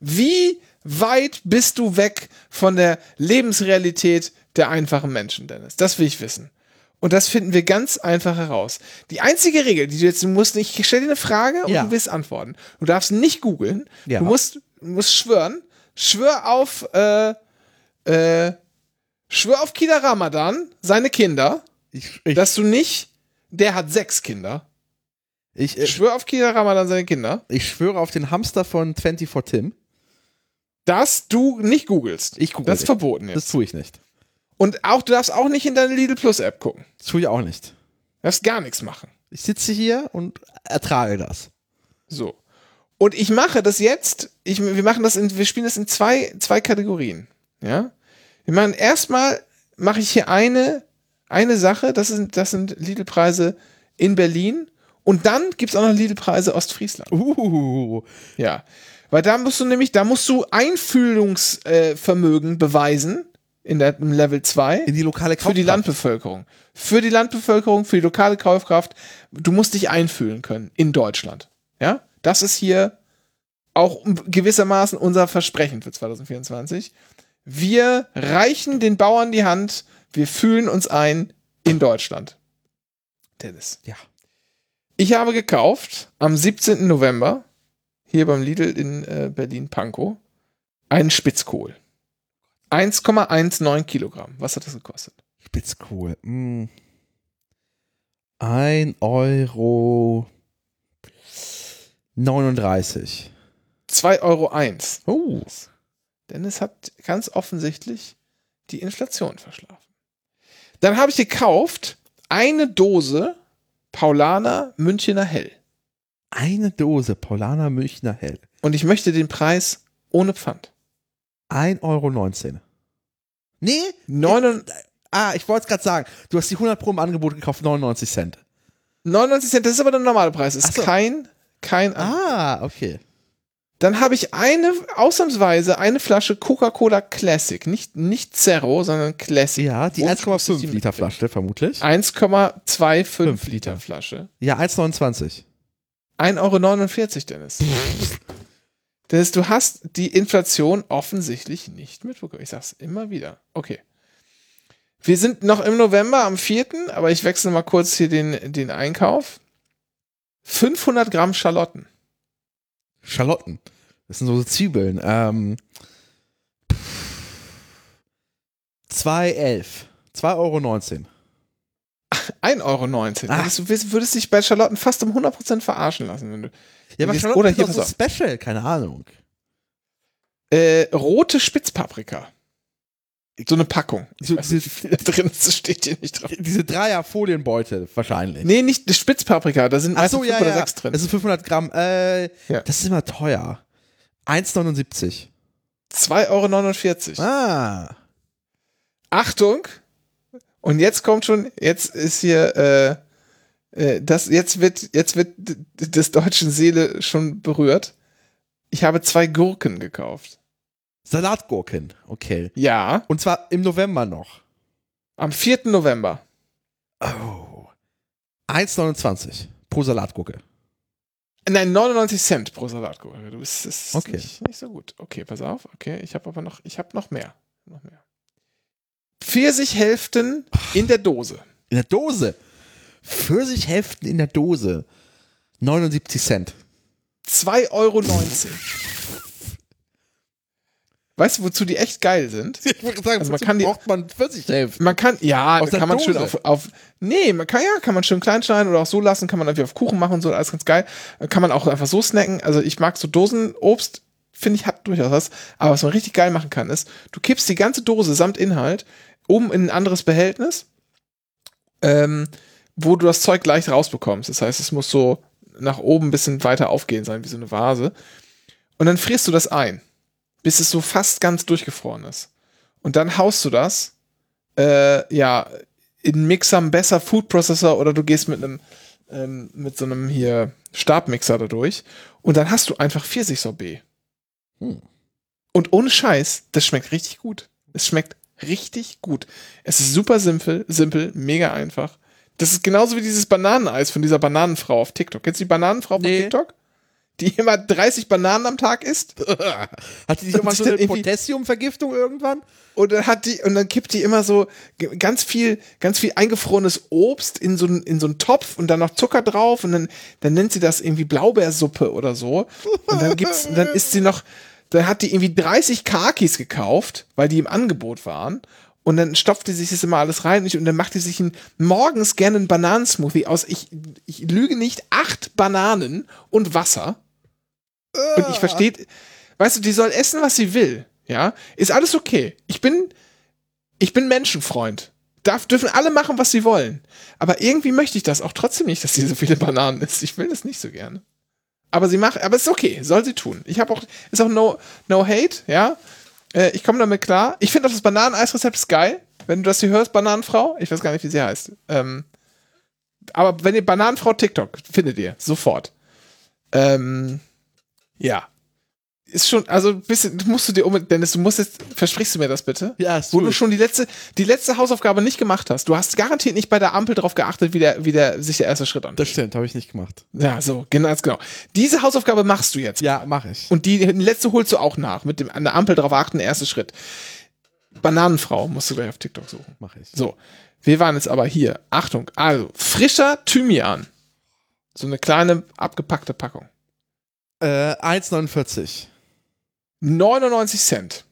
A: Wie weit bist du weg von der Lebensrealität der einfachen Menschen, Dennis? Das will ich wissen. Und das finden wir ganz einfach heraus. Die einzige Regel, die du jetzt, du musst nicht, ich stelle dir eine Frage und
B: Ja.
A: du wirst antworten. Du darfst nicht googeln.
B: Ja.
A: Du musst, musst schwören. Schwör auf, äh, äh, schwör auf Kida Ramadan, seine Kinder,
B: Ich, ich,
A: dass du nicht, der hat sechs Kinder.
B: ich, äh,
A: Schwör auf Kida Ramadan, seine Kinder,
B: ich schwöre auf den Hamster von 24 Tim.
A: dass du nicht googelst.
B: Ich google
A: Das ist
B: nicht.
A: verboten jetzt.
B: Das tue ich nicht.
A: Und auch, du darfst auch nicht in deine Lidl Plus App gucken.
B: Das tue ich auch nicht.
A: Du darfst gar nichts machen.
B: Ich sitze hier und ertrage das.
A: So. Und ich mache das jetzt, ich, wir machen das in, wir spielen das in zwei, zwei Kategorien. Ja. Wir machen erstmal, mache ich hier eine, eine Sache, das sind, das sind Lidl-Preise in Berlin. Und dann gibt es auch noch Lidl-Preise Ostfriesland.
B: Uh,
A: Ja. Weil da musst du nämlich, da musst du Einfühlungsvermögen beweisen in der im Level 2
B: in die lokale
A: für die
B: Kaufkraft.
A: Landbevölkerung. Für die Landbevölkerung, für die lokale Kaufkraft. Du musst dich einfühlen können in Deutschland. Ja? Das ist hier auch gewissermaßen unser Versprechen für 2024. Wir reichen den Bauern die Hand, wir fühlen uns ein in Deutschland. Dennis.
B: Ja.
A: Ich habe gekauft am 17. November hier beim Lidl in äh, Berlin-Pankow einen Spitzkohl. 1,19 Kilogramm. Was hat das gekostet?
B: Spitzkohl. Mm. Ein Euro 39.
A: 2,01 Euro. Eins.
B: Oh.
A: Dennis hat ganz offensichtlich die Inflation verschlafen. Dann habe ich gekauft eine Dose Paulaner Münchener Hell.
B: Eine Dose Paulaner Münchner Hell.
A: Und ich möchte den Preis ohne Pfand.
B: 1,19 Euro. Nee?
A: Neun-
B: Ah, ich wollte es gerade sagen. Du hast die 100 Pro im Angebot gekauft, 99 Cent.
A: 99 Cent, das ist aber der normale Preis. Ist
B: so.
A: kein, kein,
B: Ah, okay.
A: Dann habe ich eine, ausnahmsweise eine Flasche Coca-Cola Classic. Nicht, nicht Zero, sondern Classic.
B: Ja, die
A: Wo
B: 1,5
A: die
B: Liter Flasche, vermutlich.
A: 1,25 Liter Flasche.
B: Ja, 1,29.
A: 1,49 Euro, Dennis. Dennis, du hast die Inflation offensichtlich nicht mitbekommen. Ich sag's immer wieder. Okay. Wir sind noch im November am 4., aber ich wechsle mal kurz hier den, den Einkauf. 500 Gramm Schalotten.
B: Schalotten. Das sind so Zwiebeln. Ähm, 2,11. 2,19 Euro.
A: 1,19 Euro.
B: Ah.
A: Du würdest- dich bei Schalotten fast um 100% verarschen lassen. Wenn du,
B: Ja, aber Schalotten
A: oder
B: ist
A: hier,
B: doch so special, keine Ahnung.
A: äh, rote Spitzpaprika. So eine Packung. Ich
B: So
A: weiß nicht, drin ist, das steht hier nicht drauf.
B: Diese Dreier-Folienbeutel wahrscheinlich.
A: Nee, nicht die Spitzpaprika, da sind
B: Ach so,
A: fünf
B: ja,
A: oder
B: ja.
A: drin.
B: Das sind 500 Gramm. Äh,
A: Ja.
B: Das ist immer teuer. 1,79.
A: 2,49 Euro.
B: Ah.
A: Achtung! Und jetzt kommt schon, jetzt ist hier, äh, äh, das, jetzt wird, jetzt wird des deutschen Seele schon berührt. Ich habe zwei Gurken gekauft.
B: Salatgurken. Okay.
A: Ja,
B: Und zwar im November noch.
A: am 4. November.
B: Oh. 1,29 pro Salatgurke.
A: Nein, 99 Cent pro Salatgurke. Du bist das ist
B: Okay.
A: nicht, nicht so gut. Okay, pass auf. Okay, ich habe aber noch, ich habe noch mehr. Noch mehr. Pfirsichhälften in der Dose.
B: In der Dose. Pfirsichhälften in der Dose. 79 Cent.
A: 2,19 Euro. Weißt du, wozu die echt geil sind?
B: Ich würde sagen,
A: Also man kann die-
B: braucht man Pfirsichhälften.
A: Man kann, ja,
B: Aus
A: kann man schön
B: Dose.
A: auf, auf, nee, man kann, ja, kann man schön klein schneiden oder auch so lassen, kann man irgendwie auf Kuchen machen und so, alles ganz geil. Kann man auch einfach so snacken. Also ich mag so Dosenobst, finde ich, hat durchaus was. Aber was man richtig geil machen kann, ist, du kippst die ganze Dose samt Inhalt oben in ein anderes Behältnis, ähm, wo du das Zeug leicht rausbekommst. Das heißt, es muss so nach oben ein bisschen weiter aufgehen sein, wie so eine Vase. Und dann frierst du das ein, bis es so fast ganz durchgefroren ist. Und dann haust du das äh, ja, in Mixer, besser Food Processor oder du gehst mit einem, ähm, mit so einem hier Stabmixer da durch und dann hast du einfach Pfirsichsorbet.
B: Hm.
A: Und ohne Scheiß, das schmeckt richtig gut. Es schmeckt richtig gut. Es ist super simpel, simpel, mega einfach. Das ist genauso wie dieses Bananeneis von dieser Bananenfrau auf TikTok. Kennst du die Bananenfrau
B: Nee.
A: von TikTok? Die immer 30 Bananen am Tag isst?
B: Hat die nicht immer so eine Potassiumvergiftung irgendwann?
A: Und dann hat die, und dann kippt die immer so ganz viel, ganz viel eingefrorenes Obst in so, einen- in so einen Topf und dann noch Zucker drauf und dann, dann nennt sie das irgendwie Blaubeersuppe oder so. Und dann gibt's, dann isst sie noch, dann hat die irgendwie 30 Kakis gekauft, weil die im Angebot waren. Und dann stopft die sich das immer alles rein und dann macht die sich ein, morgens gerne einen Bananensmoothie aus, ich, ich lüge nicht, acht Bananen und Wasser. Und ich verstehe, weißt du, die soll essen, was sie will. Ja, ist alles okay. Ich bin, ich bin Menschenfreund. Darf, dürfen alle machen, was sie wollen. Aber irgendwie möchte ich das auch trotzdem nicht, dass sie so viele Bananen isst. Ich will das nicht so gerne. Aber sie macht, aber ist okay, soll sie tun. Ich habe auch, ist auch no, no hate, ja. Äh, ich komme damit klar. Ich finde auch das Bananeneisrezept ist geil. Wenn du das hier hörst, Bananenfrau, ich weiß gar nicht, wie sie heißt. Ähm, aber wenn ihr Bananenfrau TikTok findet ihr sofort. Ähm, ja. Ist schon, also ein bisschen, musst du dir um, Dennis, du musst jetzt, versprichst du mir das bitte?
B: Ja, ist
A: Wo du schon die letzte, die letzte Hausaufgabe nicht gemacht hast. Du hast garantiert nicht bei der Ampel drauf geachtet, wie der, wie der sich der erste Schritt
B: Das
A: anfühlt.
B: stimmt, habe ich nicht gemacht.
A: Ja, so, genau, genau. Diese Hausaufgabe machst du jetzt.
B: Ja, mache ich.
A: Und die letzte holst du auch nach, mit dem an der Ampel drauf achten, erster Schritt. Bananenfrau musst du gleich auf TikTok suchen.
B: mache ich.
A: So, wir waren jetzt aber hier. Achtung, also frischer Thymian. So eine kleine abgepackte Packung.
B: Äh, 1,49.
A: 99 Cent.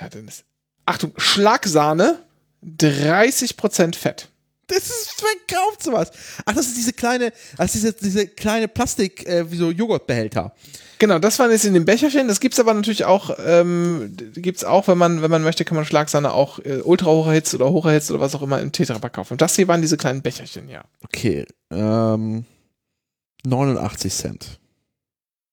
A: Ja, dann ist, Achtung, Schlagsahne, 30% Fett.
B: Das ist, wer kauft sowas? Ach, das ist diese kleine, das ist diese, diese kleine Plastik, äh, wie so Joghurtbehälter.
A: Genau, das waren jetzt in dem Becherchen. Das gibt's aber natürlich auch, ähm, gibt's auch, wenn man, wenn man möchte, kann man Schlagsahne auch äh, ultra hoch erhitzt oder hoch erhitzt oder was auch immer im Tetrapack kaufen. Und das hier waren diese kleinen Becherchen, ja.
B: Okay, ähm, 89 Cent.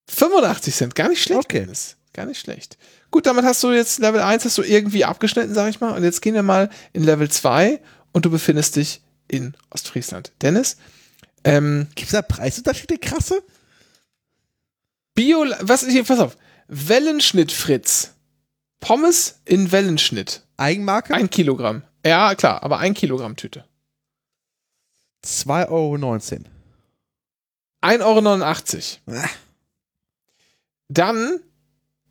A: 85 Cent, gar nicht schlecht.
B: Okay.
A: Dennis. Gar nicht schlecht. Gut, damit hast du jetzt Level 1 hast du irgendwie abgeschnitten, sag ich mal. Und jetzt gehen wir mal in Level 2 und du befindest dich in Ostfriesland. Dennis, ähm,
B: Gibt es da Preisunterschiede krasse?
A: Bio, was ist hier, pass auf. Wellenschnitt Fritz. Pommes in Wellenschnitt.
B: Eigenmarke?
A: Ein Kilogramm. Ja, klar, aber ein Kilogramm Tüte.
B: 2,19 Euro.
A: 1,89 Euro. Dann,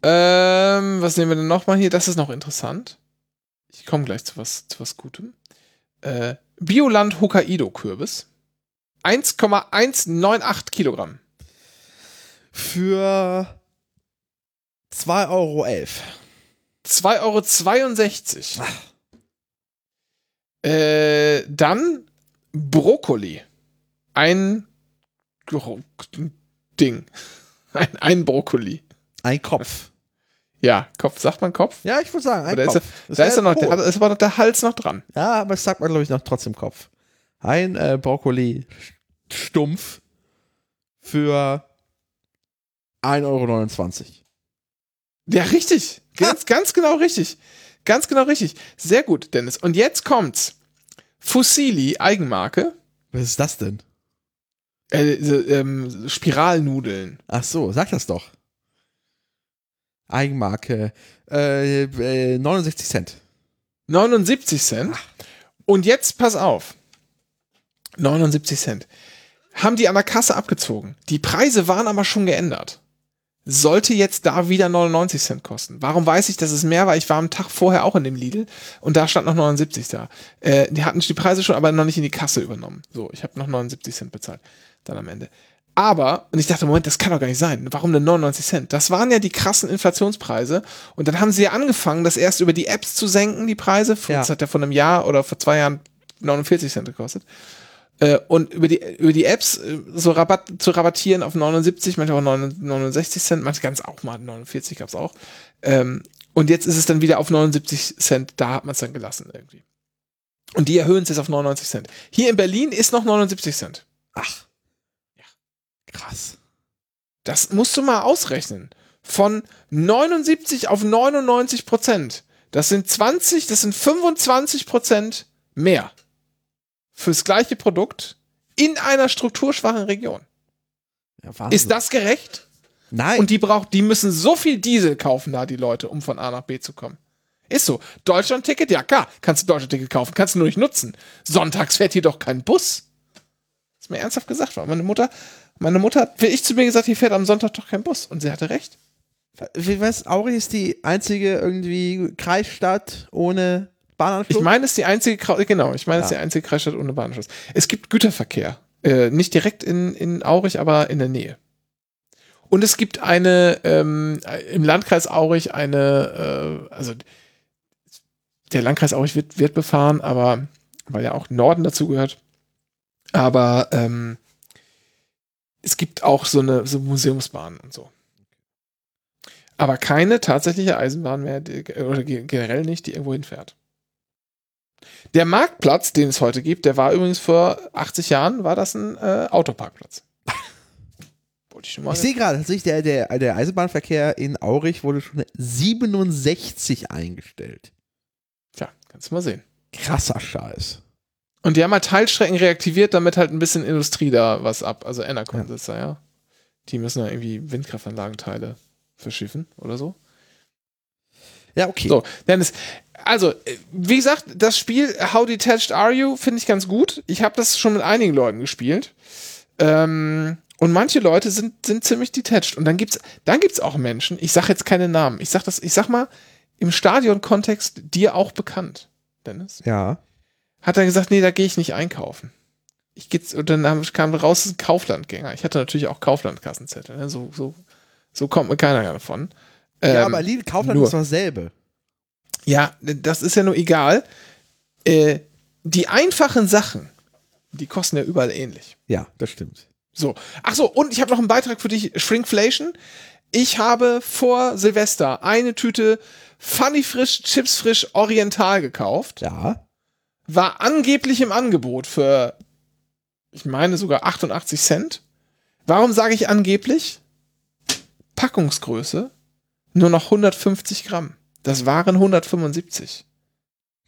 A: ähm, was nehmen wir denn nochmal hier? Das ist noch interessant. Ich komme gleich zu was, zu was Gutem. Äh, Bioland Hokkaido-Kürbis. 1,198 Kilogramm.
B: Für 2,11 Euro.
A: 2,62 Euro. Äh, dann Brokkoli. Ein Ding. Ein, ein Brokkoli.
B: Ein Kopf.
A: Ja, Kopf, sagt man Kopf?
B: Ja, ich würde sagen, ein
A: Oder ist,
B: Kopf.
A: er, da ist, er noch, da ist aber noch der Hals noch dran.
B: Ja, aber das sagt man, glaube ich, noch trotzdem Kopf. Ein äh, Brokkoli stumpf für 1,29 Euro.
A: Ja, richtig. Ganz, ganz genau richtig. Ganz genau richtig. Sehr gut, Dennis. Und jetzt kommt's. Fusilli, Eigenmarke.
B: Was ist das denn?
A: Äh, ähm, Spiralnudeln.
B: Ach so, sag das doch. Eigenmarke. Äh, äh, 69 Cent.
A: 79 Cent. Und jetzt pass auf. 79 Cent. Haben die an der Kasse abgezogen. Die Preise waren aber schon geändert. Sollte jetzt da wieder 99 Cent kosten. Warum weiß ich, dass es mehr war? Ich war am Tag vorher auch in dem Lidl und da stand noch 79 da. Äh, die hatten die Preise schon, aber noch nicht in die Kasse übernommen. So, ich habe noch 79 Cent bezahlt. Dann am Ende. Aber, und ich dachte, Moment, das kann doch gar nicht sein. Warum denn 99 Cent? Das waren ja die krassen Inflationspreise. Und dann haben sie ja angefangen, das erst über die Apps zu senken, die Preise.
B: Ja.
A: Das hat ja vor einem Jahr oder vor zwei Jahren 49 Cent gekostet. Äh, und über die, über die Apps äh, so Rabatt zu rabattieren auf 79, manchmal auch 9 69 Cent, manchmal ganz auch mal 49 gab's auch. Ähm, und jetzt ist es dann wieder auf 79 Cent, da hat man es dann gelassen irgendwie. Und die erhöhen es jetzt auf 99 Cent. Hier in Berlin ist noch 79 Cent.
B: Ach. Krass.
A: Das musst du mal ausrechnen. Von 79 auf 99 Prozent. Das sind 20, das sind 25 Prozent mehr. Fürs gleiche Produkt in einer strukturschwachen Region.
B: Ja.
A: Ist das gerecht?
B: Nein.
A: Und die braucht, die müssen so viel Diesel kaufen da, die Leute, um von A nach B zu kommen. Ist so. Deutschland-Ticket, ja klar, kannst du Deutschland-Ticket kaufen, kannst du nur nicht nutzen. Sonntags fährt hier doch kein Bus. ist mir ernsthaft gesagt worden. Meine Mutter, meine Mutter hat wie ich zu mir gesagt, hier fährt am Sonntag doch kein Bus. Und sie hatte recht.
B: Wie weiß, Aurich ist die einzige irgendwie Kreisstadt ohne Bahnanschluss?
A: Ich meine, es ist die einzige, genau, ich meine, es ist die einzige Kreisstadt ohne Bahnanschluss. Es gibt Güterverkehr. Äh, nicht direkt in, in Aurich, aber in der Nähe. Und es gibt eine, ähm, im Landkreis Aurich eine, äh, also der Landkreis Aurich wird, wird befahren, aber weil ja auch Norden dazu gehört. Aber ähm, es gibt auch so eine so Museumsbahn und so. Aber keine tatsächliche Eisenbahn mehr, die, oder ge- generell nicht, die irgendwo hinfährt. Der Marktplatz, den es heute gibt, der war übrigens vor 80 Jahren, war das ein äh, Autoparkplatz. Wollte ich schon mal.
B: Ich sehe gerade, tatsächlich, der, der, der Eisenbahnverkehr in Aurich wurde schon 67 eingestellt.
A: Tja, kannst du mal sehen.
B: Krasser Scheiß.
A: Und die haben halt Teilstrecken reaktiviert, damit halt ein bisschen Industrie da was ab. Also Enercon ist da, ja. Die müssen ja irgendwie Windkraftanlagenteile verschiffen oder so.
B: Ja, okay.
A: So, Dennis, also, äh, wie gesagt, das Spiel How Detached Are You finde ich ganz gut. Ich habe das schon mit einigen Leuten gespielt. Ähm, und manche Leute sind, sind ziemlich detached. Und dann gibt's, dann gibt's auch Menschen, ich sag jetzt keine Namen, ich sag das, ich sag mal, im Stadion-Kontext dir auch bekannt, Dennis.
B: Ja.
A: Hat er gesagt, nee, da gehe ich nicht einkaufen. Ich geht's, und dann kam raus, ein Kauflandgänger. Ich hatte natürlich auch Kauflandkassenzettel. Ne? So, so, so kommt mir keiner davon.
B: ja,
A: Ähm,
B: aber Lidl Kaufland
A: nur.
B: ist doch dasselbe.
A: Ja, das ist ja nur egal. Äh, die einfachen Sachen, die kosten ja überall ähnlich.
B: Ja, das stimmt.
A: So. Ach so, und ich habe noch einen Beitrag für dich, Shrinkflation. Ich habe vor Silvester eine Tüte Funny Frisch, Chips Frisch Oriental gekauft.
B: Ja.
A: War angeblich im Angebot für, ich meine sogar 88 Cent. Warum sage ich angeblich? Packungsgröße nur noch 150 Gramm. Das waren 175.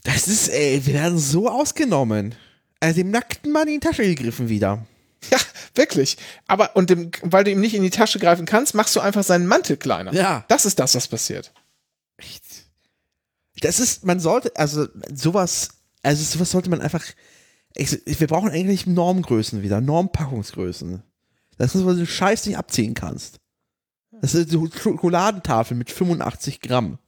B: Das ist, ey, wir werden so ausgenommen. Also dem nackten Mann in die Tasche gegriffen wieder.
A: Ja, Wirklich. Aber, und dem, weil du ihm nicht in die Tasche greifen kannst, machst du einfach seinen Mantel kleiner.
B: Ja.
A: Das ist das, was passiert.
B: Das ist, man sollte, also sowas, also sowas sollte man einfach, ich, wir brauchen eigentlich Normgrößen wieder, Normpackungsgrößen. Das ist, was du Scheiß nicht abziehen kannst. Das ist eine Schokoladentafel mit 85 Gramm.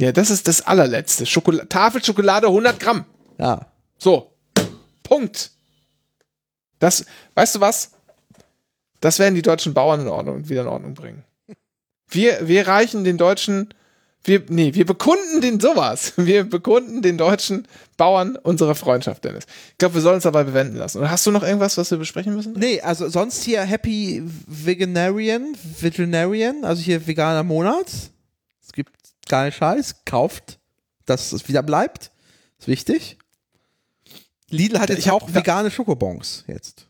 A: Ja, das ist das allerletzte. Schokol Tafel Schokolade 100 Gramm.
B: Ja.
A: So. Punkt. Das, weißt du was? Das werden die deutschen Bauern in Ordnung, wieder in Ordnung bringen. Wir, wir reichen den deutschen, wir, nee, wir bekunden den sowas. Wir bekunden den deutschen Bauern unsere Freundschaft, Dennis. Ich glaube, wir sollen uns dabei bewenden lassen. Oder hast du noch irgendwas, was wir besprechen müssen?
B: Nee, also sonst hier Happy Veganarian, Vegetarian, also hier veganer Monat. Es gibt keinen Scheiß, kauft, dass es wieder bleibt. Ist wichtig. Lidl hat jetzt
A: Ich
B: auch vegane Schokobons jetzt.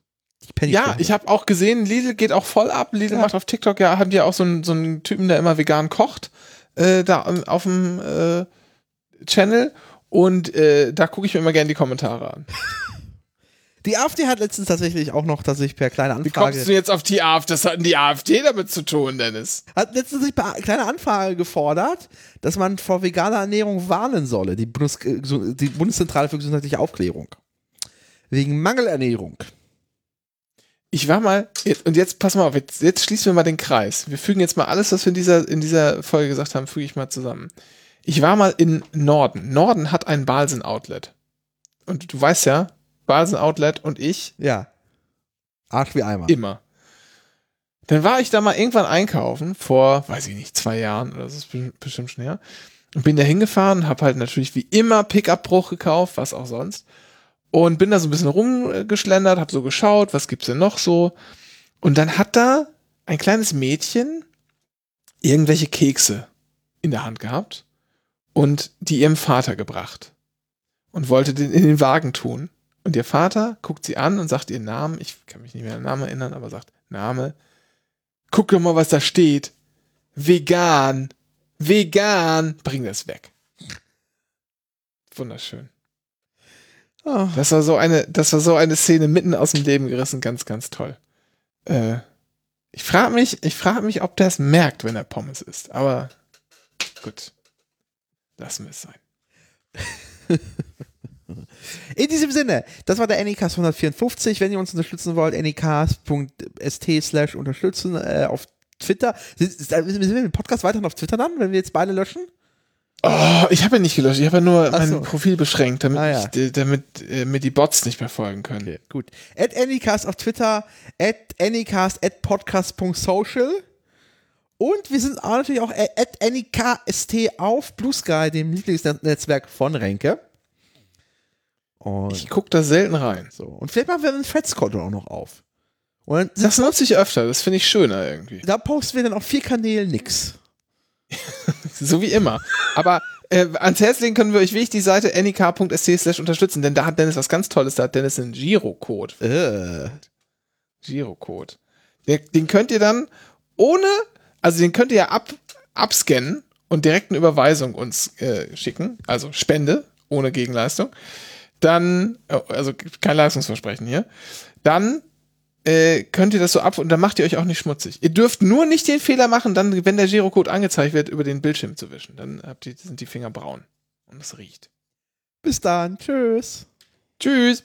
A: Ja, ich habe auch gesehen, Lidl geht auch voll ab. Lidl
B: Ja.
A: macht auf TikTok ja, haben die auch so einen, so einen Typen, der immer vegan kocht, äh, da am- auf dem äh, Channel. Und äh, da gucke ich mir immer gerne die Kommentare an.
B: Die AfD hat letztens tatsächlich auch noch, dass ich per kleine
A: Wie kommst du
B: Anfrage,
A: jetzt auf die AfD? Das hat denn die AfD damit zu tun, Dennis.
B: hat letztens per kleine Anfrage gefordert, dass man vor veganer Ernährung warnen solle, die, Bundes äh, die Bundeszentrale für gesundheitliche Aufklärung. Wegen Mangelernährung.
A: Ich war mal, und jetzt pass mal auf, jetzt, jetzt schließen wir mal den Kreis. Wir fügen jetzt mal alles, was wir in dieser, in dieser Folge gesagt haben, füge ich mal zusammen. Ich war mal in Norden. Norden hat ein Balsen-Outlet. Und du weißt ja, Balsen-Outlet und ich
B: Ja. Arsch wie Eimer.
A: immer. Dann war ich da mal irgendwann einkaufen, vor, weiß ich nicht, zwei Jahren oder so, ist be- bestimmt schon her. Und bin da hingefahren, hab halt natürlich wie immer Pickup-Bruch gekauft, was auch sonst. Und bin da so ein bisschen rumgeschlendert, hab so geschaut, was gibt's denn noch so. Und dann hat da ein kleines Mädchen irgendwelche Kekse in der Hand gehabt und die ihrem Vater gebracht. Und wollte den in den Wagen tun. Und ihr Vater guckt sie an und sagt ihren Namen. Ich kann mich nicht mehr an den Namen erinnern, aber sagt Name. Guck doch mal, was da steht. Vegan. Vegan. Bring das weg. Wunderschön.
B: Oh.
A: Das war so eine, das war so eine Szene mitten aus dem Leben gerissen. Ganz, ganz toll. Äh, ich frage mich, ich frage mich, ob der es merkt, wenn er Pommes isst. Aber gut. Lassen wir es sein.
B: In diesem Sinne, das war der Anycast 154. Wenn ihr uns unterstützen wollt, anycast.st slash unterstützen äh, auf Twitter. Sind, sind wir den Podcast weiterhin auf Twitter dann, wenn wir jetzt beide löschen?
A: Oh, ich habe ja nicht gelöscht. Ich habe ja nur
B: Ach
A: mein
B: so.
A: Profil beschränkt, damit,
B: Ah, ja.
A: ich, äh, damit äh, mir die Bots nicht mehr folgen können.
B: Okay, gut. At Anycast auf Twitter, at Anycast, at podcast.social. Und wir sind auch natürlich auch at Anycast auf Blue Sky, dem Lieblingsnetzwerk von Renke. Und,
A: Ich gucke da selten rein.
B: so. Und vielleicht machen wir einen Threads-Konto auch noch auf.
A: Das nutze ich öfter. Das finde ich schöner irgendwie.
B: da posten wir dann auf vier Kanälen nix.
A: So wie immer. Aber äh, ans Herz legen können wir euch wirklich die Seite nik.st slash unterstützen, denn da hat Dennis was ganz Tolles. Da hat Dennis einen Girocode.
B: Äh.
A: Girocode. Den, den könnt ihr dann ohne, also den könnt ihr ja ab, abscannen und direkt eine Überweisung uns äh, schicken. Also Spende ohne Gegenleistung. Dann, äh, also kein Leistungsversprechen hier. Dann äh, könnt ihr das so ab und dann macht ihr euch auch nicht schmutzig. Ihr dürft nur nicht den Fehler machen, dann, wenn der Girocode angezeigt wird, über den Bildschirm zu wischen. Dann habt ihr, sind die Finger braun. Und es riecht.
B: Bis dann. Tschüss.
A: Tschüss.